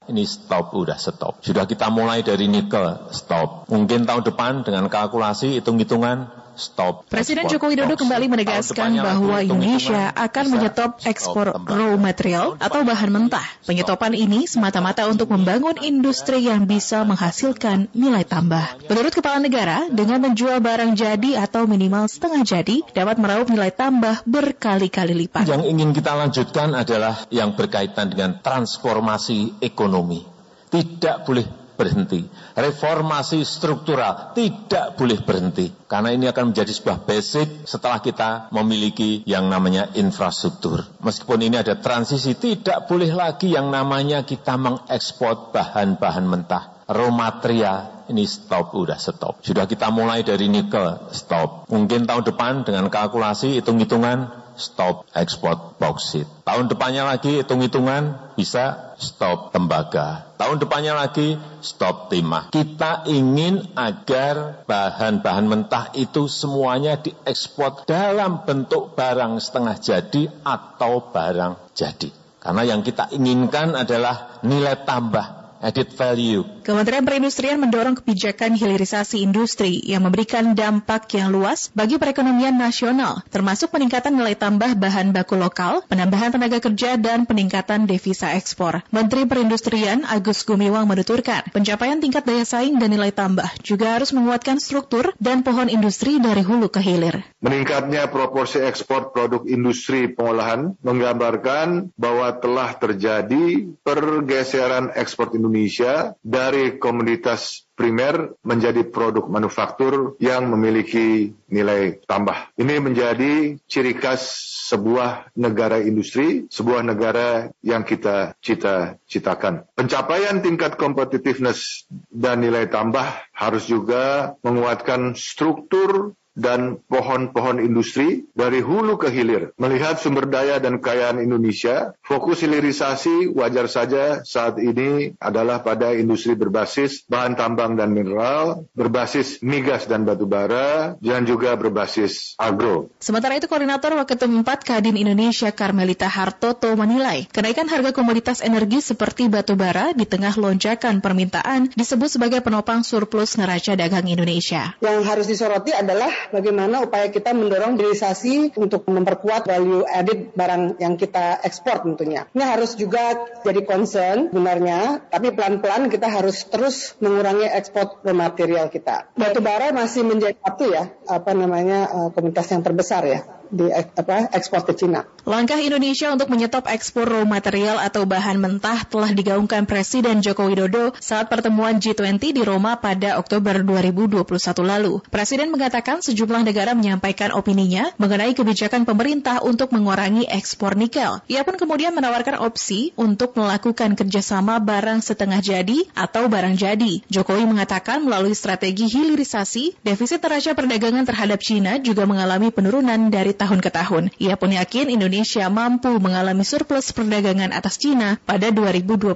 Ini stop, udah stop. Sudah kita mulai dari nikel, stop. Mungkin tahun depan dengan kalkulasi, hitung-hitungan, stop. Presiden Joko Widodo kembali menegaskan bahwa Indonesia akan menyetop ekspor raw material atau bahan mentah. Penyetopan ini semata-mata untuk membangun industri yang bisa menghasilkan nilai tambah. Menurut Kepala Negara, dengan menjual barang jadi atau minimal setengah jadi dapat meraup nilai tambah berkali-kali lipat. Yang ingin kita lanjutkan adalah yang berkaitan dengan transformasi ekonomi. Tidak boleh berhenti. Reformasi struktural tidak boleh berhenti. Karena ini akan menjadi sebuah basic setelah kita memiliki yang namanya infrastruktur. Meskipun ini ada transisi, tidak boleh lagi yang namanya kita mengekspor bahan-bahan mentah. Raw material ini stop, udah stop. Sudah kita mulai dari nikel, stop. Mungkin tahun depan dengan kalkulasi, hitung-hitungan, stop ekspor bauksit. Tahun depannya lagi hitung-hitungan bisa stop tembaga. Tahun depannya lagi stop timah. Kita ingin agar bahan-bahan mentah itu semuanya diekspor dalam bentuk barang setengah jadi atau barang jadi. Karena yang kita inginkan adalah nilai tambah added value. Kementerian Perindustrian mendorong kebijakan hilirisasi industri yang memberikan dampak yang luas bagi perekonomian nasional, termasuk peningkatan nilai tambah bahan baku lokal, penambahan tenaga kerja, dan peningkatan devisa ekspor. Menteri Perindustrian Agus Gumiwang menuturkan, pencapaian tingkat daya saing dan nilai tambah juga harus menguatkan struktur dan pohon industri dari hulu ke hilir. Meningkatnya proporsi ekspor produk industri pengolahan menggambarkan bahwa telah terjadi pergeseran ekspor Indonesia dari komoditas primer menjadi produk manufaktur yang memiliki nilai tambah. Ini menjadi ciri khas sebuah negara industri, sebuah negara yang kita cita-citakan. Pencapaian tingkat competitiveness dan nilai tambah harus juga menguatkan struktur dan pohon-pohon industri dari hulu ke hilir. Melihat sumber daya dan kekayaan Indonesia, fokus hilirisasi wajar saja saat ini adalah pada industri berbasis bahan tambang dan mineral, berbasis migas dan batu bara, dan juga berbasis agro. Sementara itu, Koordinator Waketum 4 Kadin Indonesia Karmelita Hartoto menilai kenaikan harga komoditas energi seperti batu bara di tengah lonjakan permintaan disebut sebagai penopang surplus neraca dagang Indonesia. Yang harus disoroti adalah bagaimana upaya kita mendorong hilirisasi untuk memperkuat value added barang yang kita ekspor tentunya. Ini harus juga jadi concern sebenarnya, tapi pelan-pelan kita harus terus mengurangi ekspor raw material kita. Batu bara masih menjadi satu ya, apa namanya uh, komunitas yang terbesar ya di apa, ekspor ke Cina. Langkah Indonesia untuk menyetop ekspor raw material atau bahan mentah telah digaungkan Presiden Joko Widodo saat pertemuan G20 di Roma pada Oktober 2021 lalu. Presiden mengatakan sejumlah negara menyampaikan opininya mengenai kebijakan pemerintah untuk mengurangi ekspor nikel. Ia pun kemudian menawarkan opsi untuk melakukan kerjasama barang setengah jadi atau barang jadi. Jokowi mengatakan melalui strategi hilirisasi, defisit neraca perdagangan terhadap Cina juga mengalami penurunan dari tahun ke tahun. Ia pun yakin Indonesia mampu mengalami surplus perdagangan atas Cina pada 2022.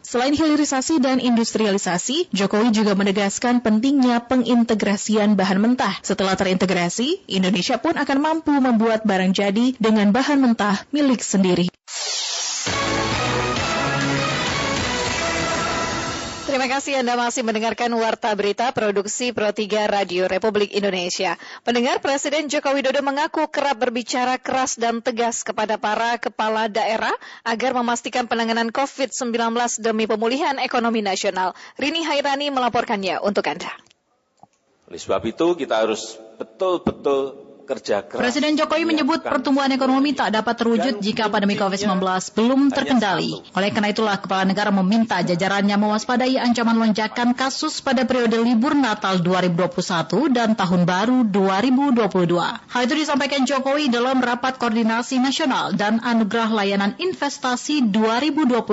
Selain hilirisasi dan industrialisasi, Jokowi juga menegaskan pentingnya pengintegrasian bahan mentah. Setelah terintegrasi, Indonesia pun akan mampu membuat barang jadi dengan bahan mentah milik sendiri. Terima kasih Anda masih mendengarkan Warta Berita Produksi Pro 3 Radio Republik Indonesia. Pendengar Presiden Joko Widodo mengaku kerap berbicara keras dan tegas kepada para kepala daerah agar memastikan penanganan COVID-19 demi pemulihan ekonomi nasional. Rini Hairani melaporkannya untuk Anda. Oleh sebab itu kita harus betul-betul kerja keras. Presiden Jokowi menyebut pertumbuhan ekonomi tak dapat terwujud jika pandemi COVID-19 belum terkendali. Oleh karena itulah Kepala Negara meminta jajarannya mewaspadai ancaman lonjakan kasus pada periode libur Natal 2021 dan Tahun Baru 2022. Hal itu disampaikan Jokowi dalam rapat koordinasi nasional dan anugerah layanan investasi 2021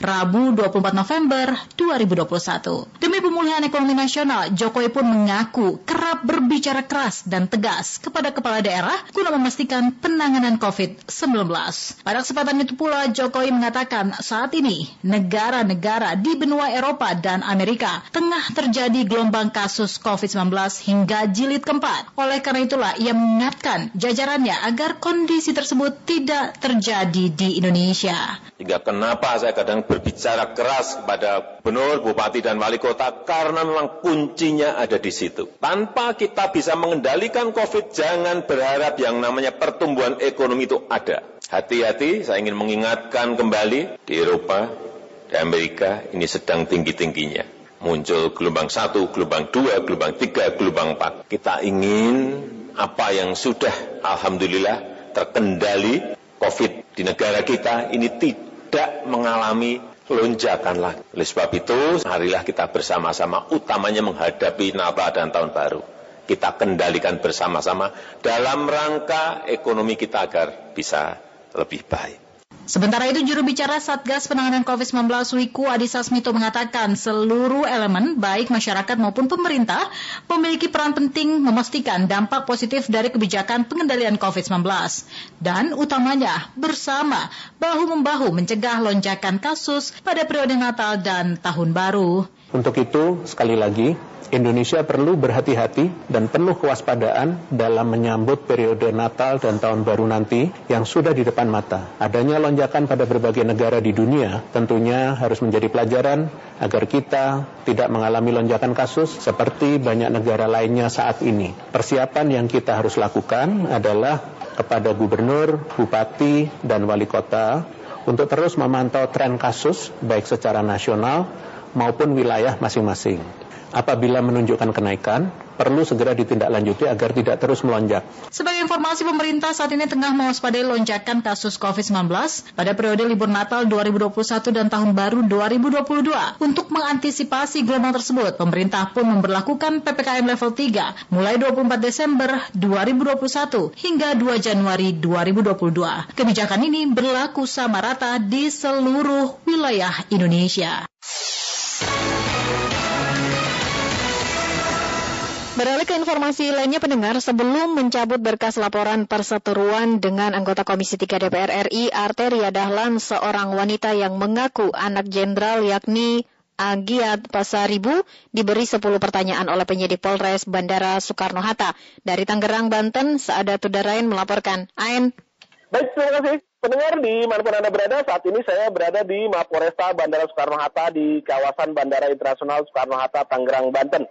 Rabu 24 November 2021. Demi pemulihan ekonomi nasional, Jokowi pun mengaku kerap berbicara keras dan tegas kepada kepala daerah guna memastikan penanganan COVID-19. Pada kesempatan itu pula Jokowi mengatakan saat ini negara-negara di benua Eropa dan Amerika tengah terjadi gelombang kasus COVID-19 hingga jilid keempat. Oleh karena itulah ia mengingatkan jajarannya agar kondisi tersebut tidak terjadi di Indonesia. Hingga kenapa saya kadang berbicara keras kepada gubernur, bupati, dan wali kota karena memang kuncinya ada di situ. Tanpa kita bisa mengendalikan COVID, jangan berharap yang namanya pertumbuhan ekonomi itu ada. Hati-hati, saya ingin mengingatkan kembali di Eropa, di Amerika, ini sedang tinggi-tingginya. Muncul gelombang satu, gelombang dua, gelombang tiga, gelombang empat. Kita ingin apa yang sudah Alhamdulillah terkendali COVID di negara kita ini tidak mengalami lonjakan lagi. Oleh sebab itu, marilah kita bersama-sama utamanya menghadapi Natal dan Tahun Baru. Kita kendalikan bersama-sama dalam rangka ekonomi kita agar bisa lebih baik. Sementara itu juru bicara Satgas Penanganan COVID-19 Wiku Adhisa Smito mengatakan seluruh elemen baik masyarakat maupun pemerintah memiliki peran penting memastikan dampak positif dari kebijakan pengendalian COVID-19 dan utamanya bersama bahu-membahu mencegah lonjakan kasus pada periode Natal dan Tahun Baru. Untuk itu, sekali lagi, Indonesia perlu berhati-hati dan penuh kewaspadaan dalam menyambut periode Natal dan Tahun Baru nanti yang sudah di depan mata. Adanya lonjakan pada berbagai negara di dunia tentunya harus menjadi pelajaran agar kita tidak mengalami lonjakan kasus seperti banyak negara lainnya saat ini. Persiapan yang kita harus lakukan adalah kepada gubernur, bupati, dan wali kota untuk terus memantau tren kasus baik secara nasional maupun wilayah masing-masing apabila menunjukkan kenaikan, perlu segera ditindaklanjuti agar tidak terus melonjak. Sebagai informasi pemerintah saat ini tengah mewaspadai lonjakan kasus COVID-19 pada periode libur Natal 2021 dan Tahun Baru 2022. Untuk mengantisipasi gelombang tersebut, pemerintah pun memperlakukan PPKM level 3 mulai 24 Desember 2021 hingga 2 Januari 2022. Kebijakan ini berlaku sama rata di seluruh wilayah Indonesia. Beralih ke informasi lainnya pendengar, sebelum mencabut berkas laporan perseteruan dengan anggota Komisi 3 DPR RI, Arteria Dahlan, seorang wanita yang mengaku anak jenderal yakni Agiat Pasaribu diberi 10 pertanyaan oleh penyidik Polres Bandara Soekarno-Hatta. Dari Tangerang, Banten, Saada Tudarain melaporkan. Ain. Baik, terima kasih. Pendengar di mana pun Anda berada, saat ini saya berada di Mapolresta Bandara Soekarno-Hatta di kawasan Bandara Internasional Soekarno-Hatta, Tangerang, Banten.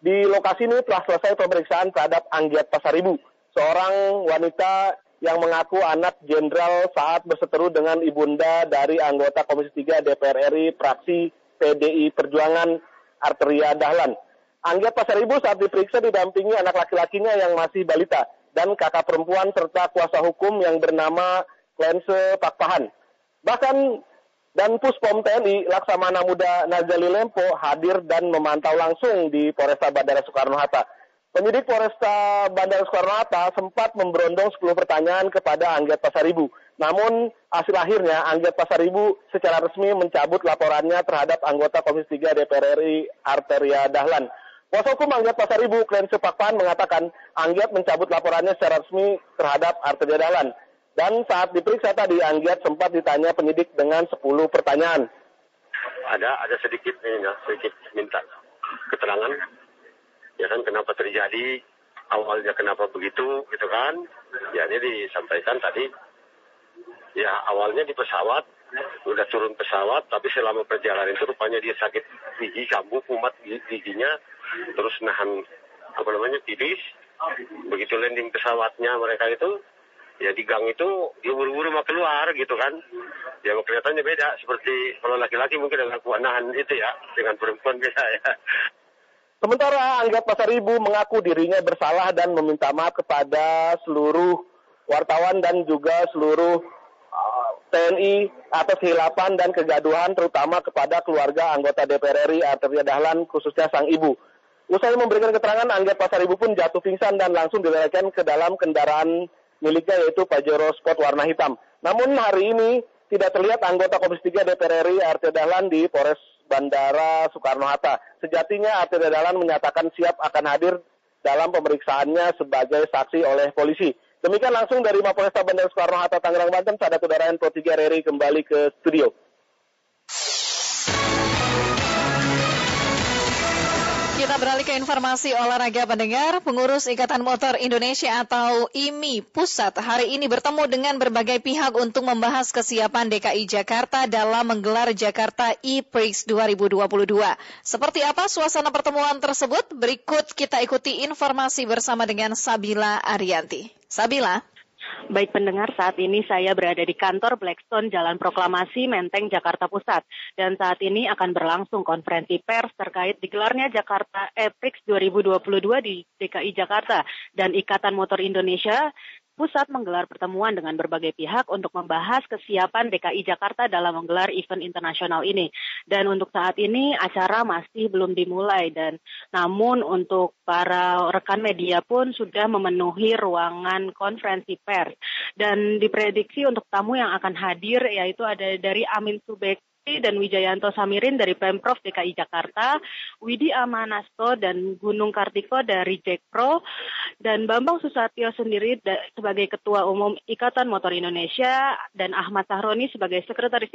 Di lokasi ini telah selesai pemeriksaan terhadap Anggiat Pasaribu, seorang wanita yang mengaku anak jenderal saat berseteru dengan ibunda dari anggota Komisi 3 DPR RI fraksi PDI Perjuangan Arteria Dahlan. Anggiat Pasaribu saat diperiksa didampingi anak laki-lakinya yang masih balita dan kakak perempuan serta kuasa hukum yang bernama Klense Pakpahan. Bahkan dan Puspom TNI Laksamana Muda Nazali Lempo hadir dan memantau langsung di Polresta Bandara Soekarno-Hatta. Penyidik Polresta Bandara Soekarno-Hatta sempat memberondong 10 pertanyaan kepada Angget Pasaribu. Namun hasil akhirnya Angget Pasaribu secara resmi mencabut laporannya terhadap anggota Komisi 3 DPR RI Arteria Dahlan. Kuasa hukum Angget Pasaribu, Klen Sepakpan, mengatakan Angget mencabut laporannya secara resmi terhadap Arteria Dahlan. Dan saat diperiksa tadi, Anggiat sempat ditanya penyidik dengan 10 pertanyaan. Ada ada sedikit ini ya, sedikit minta keterangan. Ya kan kenapa terjadi, awalnya kenapa begitu gitu kan. Ya ini disampaikan tadi. Ya awalnya di pesawat, udah turun pesawat, tapi selama perjalanan itu rupanya dia sakit gigi, kambuh, kumat giginya, terus nahan apa namanya tipis. Begitu landing pesawatnya mereka itu, ya di gang itu dia buru-buru mau keluar gitu kan ya kelihatannya beda seperti kalau laki-laki mungkin dengan nahan itu ya dengan perempuan beda ya Sementara Angga Pasaribu mengaku dirinya bersalah dan meminta maaf kepada seluruh wartawan dan juga seluruh uh, TNI atas kehilapan dan kegaduhan terutama kepada keluarga anggota DPR RI Arteria Dahlan khususnya sang ibu. Usai memberikan keterangan, Angga Pasaribu pun jatuh pingsan dan langsung dilarikan ke dalam kendaraan miliknya yaitu Pajero Sport warna hitam. Namun hari ini tidak terlihat anggota Komisi 3 DPR RI RT Dahlan di Polres Bandara Soekarno-Hatta. Sejatinya RT Dahlan menyatakan siap akan hadir dalam pemeriksaannya sebagai saksi oleh polisi. Demikian langsung dari Mapolresta Bandara Soekarno-Hatta Tangerang Banten, Sadat Udara Pro 3 RRI kembali ke studio. Kita beralih ke informasi olahraga pendengar. Pengurus Ikatan Motor Indonesia atau IMI Pusat hari ini bertemu dengan berbagai pihak untuk membahas kesiapan DKI Jakarta dalam menggelar Jakarta E-Prix 2022. Seperti apa suasana pertemuan tersebut? Berikut kita ikuti informasi bersama dengan Sabila Arianti. Sabila. Baik pendengar, saat ini saya berada di kantor Blackstone Jalan Proklamasi Menteng, Jakarta Pusat. Dan saat ini akan berlangsung konferensi pers terkait digelarnya Jakarta EPRIX 2022 di DKI Jakarta. Dan Ikatan Motor Indonesia Pusat menggelar pertemuan dengan berbagai pihak untuk membahas kesiapan DKI Jakarta dalam menggelar event internasional ini. Dan untuk saat ini acara masih belum dimulai dan namun untuk para rekan media pun sudah memenuhi ruangan konferensi pers. Dan diprediksi untuk tamu yang akan hadir yaitu ada dari Amin Subek dan Wijayanto Samirin dari Pemprov DKI Jakarta, Widi Amanasto dan Gunung Kartiko dari Jekpro, dan Bambang Susatyo sendiri sebagai Ketua Umum Ikatan Motor Indonesia, dan Ahmad Sahroni sebagai Sekretaris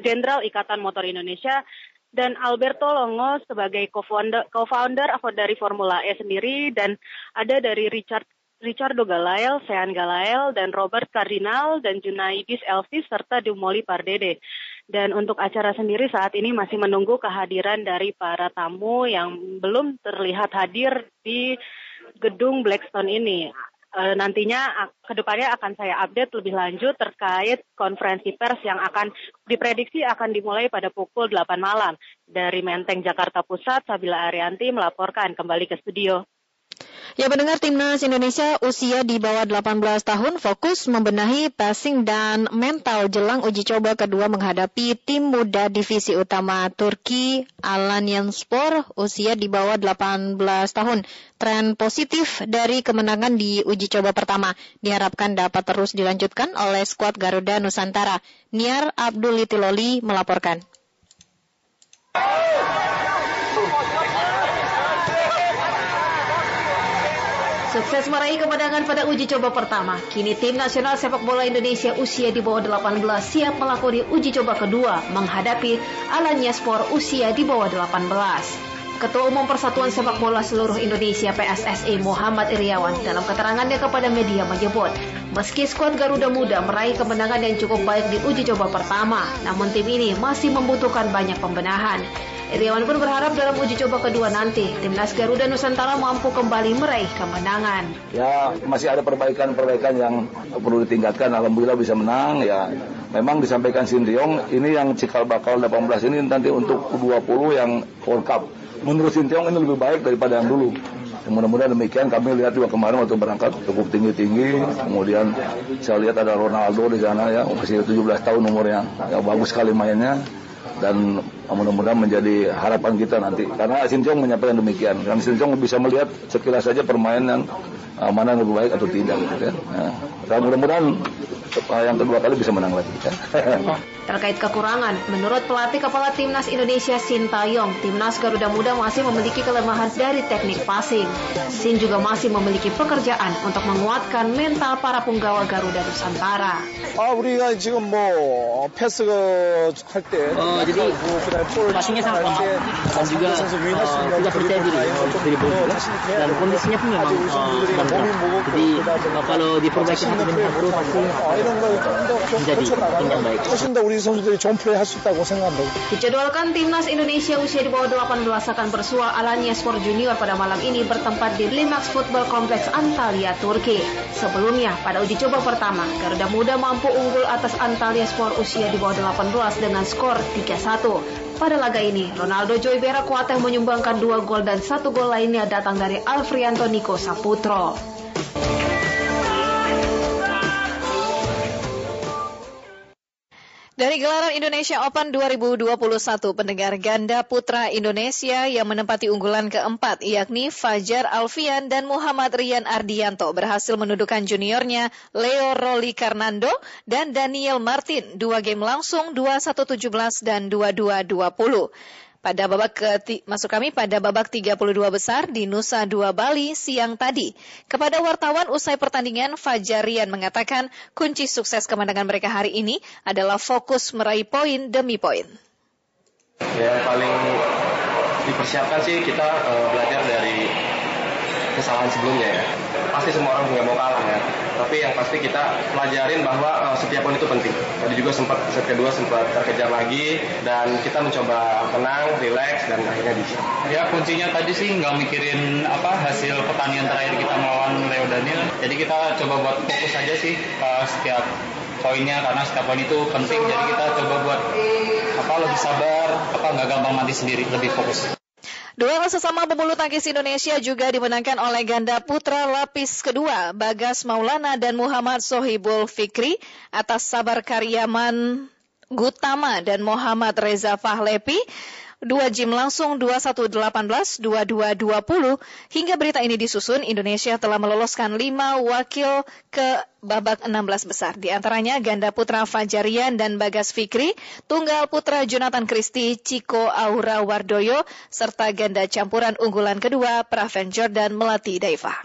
Jenderal Ikatan Motor Indonesia, dan Alberto Longo sebagai co-founder, co-founder dari Formula E sendiri, dan ada dari Richard Richardo Galael, Sean Galael, dan Robert Cardinal, dan Junaidis Elvis, serta Dumoli Pardede. Dan untuk acara sendiri saat ini masih menunggu kehadiran dari para tamu yang belum terlihat hadir di gedung Blackstone ini. E, nantinya ke depannya akan saya update lebih lanjut terkait konferensi pers yang akan diprediksi akan dimulai pada pukul 8 malam. Dari Menteng, Jakarta Pusat, Sabila Arianti melaporkan kembali ke studio. Ya pendengar timnas Indonesia usia di bawah 18 tahun fokus membenahi passing dan mental jelang uji coba kedua menghadapi tim muda divisi utama Turki Alanyaspor usia di bawah 18 tahun. Tren positif dari kemenangan di uji coba pertama diharapkan dapat terus dilanjutkan oleh skuad Garuda Nusantara. Niar Abdul Litiloli melaporkan. Sukses meraih kemenangan pada uji coba pertama, kini tim nasional sepak bola Indonesia usia di bawah 18 siap melakoni uji coba kedua menghadapi Alanya Sport usia di bawah 18. Ketua Umum Persatuan Sepak Bola Seluruh Indonesia PSSI Muhammad Iriawan dalam keterangannya kepada media menyebut, meski skuad Garuda Muda meraih kemenangan yang cukup baik di uji coba pertama, namun tim ini masih membutuhkan banyak pembenahan. Iriawan pun berharap dalam uji coba kedua nanti, timnas Garuda Nusantara mampu kembali meraih kemenangan. Ya, masih ada perbaikan-perbaikan yang perlu ditingkatkan. Alhamdulillah bisa menang. Ya, memang disampaikan Sintiong, ini yang cikal bakal 18 ini nanti untuk U20 yang World Cup. Menurut Sintiong ini lebih baik daripada yang dulu. Mudah-mudahan demikian kami lihat juga kemarin waktu berangkat cukup tinggi-tinggi. Kemudian saya lihat ada Ronaldo di sana ya, masih 17 tahun umurnya. Ya bagus sekali mainnya dan mudah-mudahan menjadi harapan kita nanti. Karena Sintiong menyampaikan demikian. Karena Sintiong bisa melihat sekilas saja permainan uh, mana yang lebih baik atau tidak. Gitu, kan. Nah, dan mudah-mudahan uh, yang kedua kali bisa menang lagi. Kan. Terkait kekurangan, menurut pelatih kepala timnas Indonesia Sintayong, timnas Garuda Muda masih memiliki kelemahan dari teknik passing. Sin juga masih memiliki pekerjaan untuk menguatkan mental para punggawa Garuda Nusantara. 아, 우리가 지금 뭐 패스 할때 어, jadi passingnya sangat lemah dan juga uh, tidak percaya diri untuk dribble juga dan kondisinya pun memang uh, sedang jadi. Dijadwalkan timnas Indonesia usia di bawah 18 akan bersua Alanya Sport Junior pada malam ini bertempat di Limax Football Complex Antalya, Turki. Sebelumnya, pada uji coba pertama, Garuda Muda mampu unggul atas Antalya Sport usia di bawah 18 dengan skor 3-1. Pada laga ini, Ronaldo Joybera Kuateh menyumbangkan dua gol dan satu gol lainnya datang dari Alfrianto Niko Saputro. Dari gelaran Indonesia Open 2021, pendengar ganda putra Indonesia yang menempati unggulan keempat, yakni Fajar Alfian dan Muhammad Rian Ardianto berhasil mendudukan juniornya Leo Roli Karnando dan Daniel Martin, dua game langsung 21-17 dan 22-20. Pada babak ke masuk kami pada babak 32 besar di Nusa Dua Bali siang tadi. Kepada wartawan usai pertandingan, Fajarian mengatakan kunci sukses kemenangan mereka hari ini adalah fokus meraih poin demi poin. Ya, paling dipersiapkan sih kita uh, belajar dari kesalahan sebelumnya ya. Pasti semua orang juga mau kalah ya. Tapi yang pasti kita pelajarin bahwa uh, setiap poin itu penting. Tadi juga sempat set kedua sempat terkejar lagi dan kita mencoba tenang, rileks dan akhirnya bisa. Ya kuncinya tadi sih nggak mikirin apa hasil pertandingan terakhir kita melawan Leo Daniel. Jadi kita coba buat fokus aja sih uh, setiap poinnya karena setiap poin itu penting. Jadi kita coba buat apa lebih sabar, apa nggak gampang mati sendiri, lebih fokus. Duel sesama pebulu tangkis Indonesia juga dimenangkan oleh ganda putra lapis kedua Bagas Maulana dan Muhammad Sohibul Fikri atas Sabar Karyaman Gutama dan Muhammad Reza Fahlepi Dua jim langsung 2118, 2220. Hingga berita ini disusun, Indonesia telah meloloskan lima wakil ke babak 16 besar. Di antaranya ganda putra Fajarian dan Bagas Fikri, tunggal putra Jonathan Christie, Ciko Aura Wardoyo, serta ganda campuran unggulan kedua Praven Jordan Melati Daiva.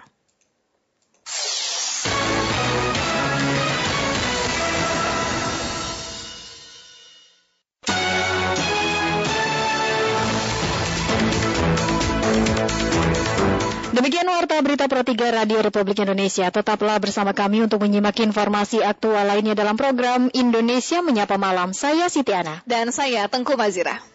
Demikian warta berita Pro 3 Radio Republik Indonesia. Tetaplah bersama kami untuk menyimak informasi aktual lainnya dalam program Indonesia Menyapa Malam. Saya Siti Ana. Dan saya Tengku Mazira.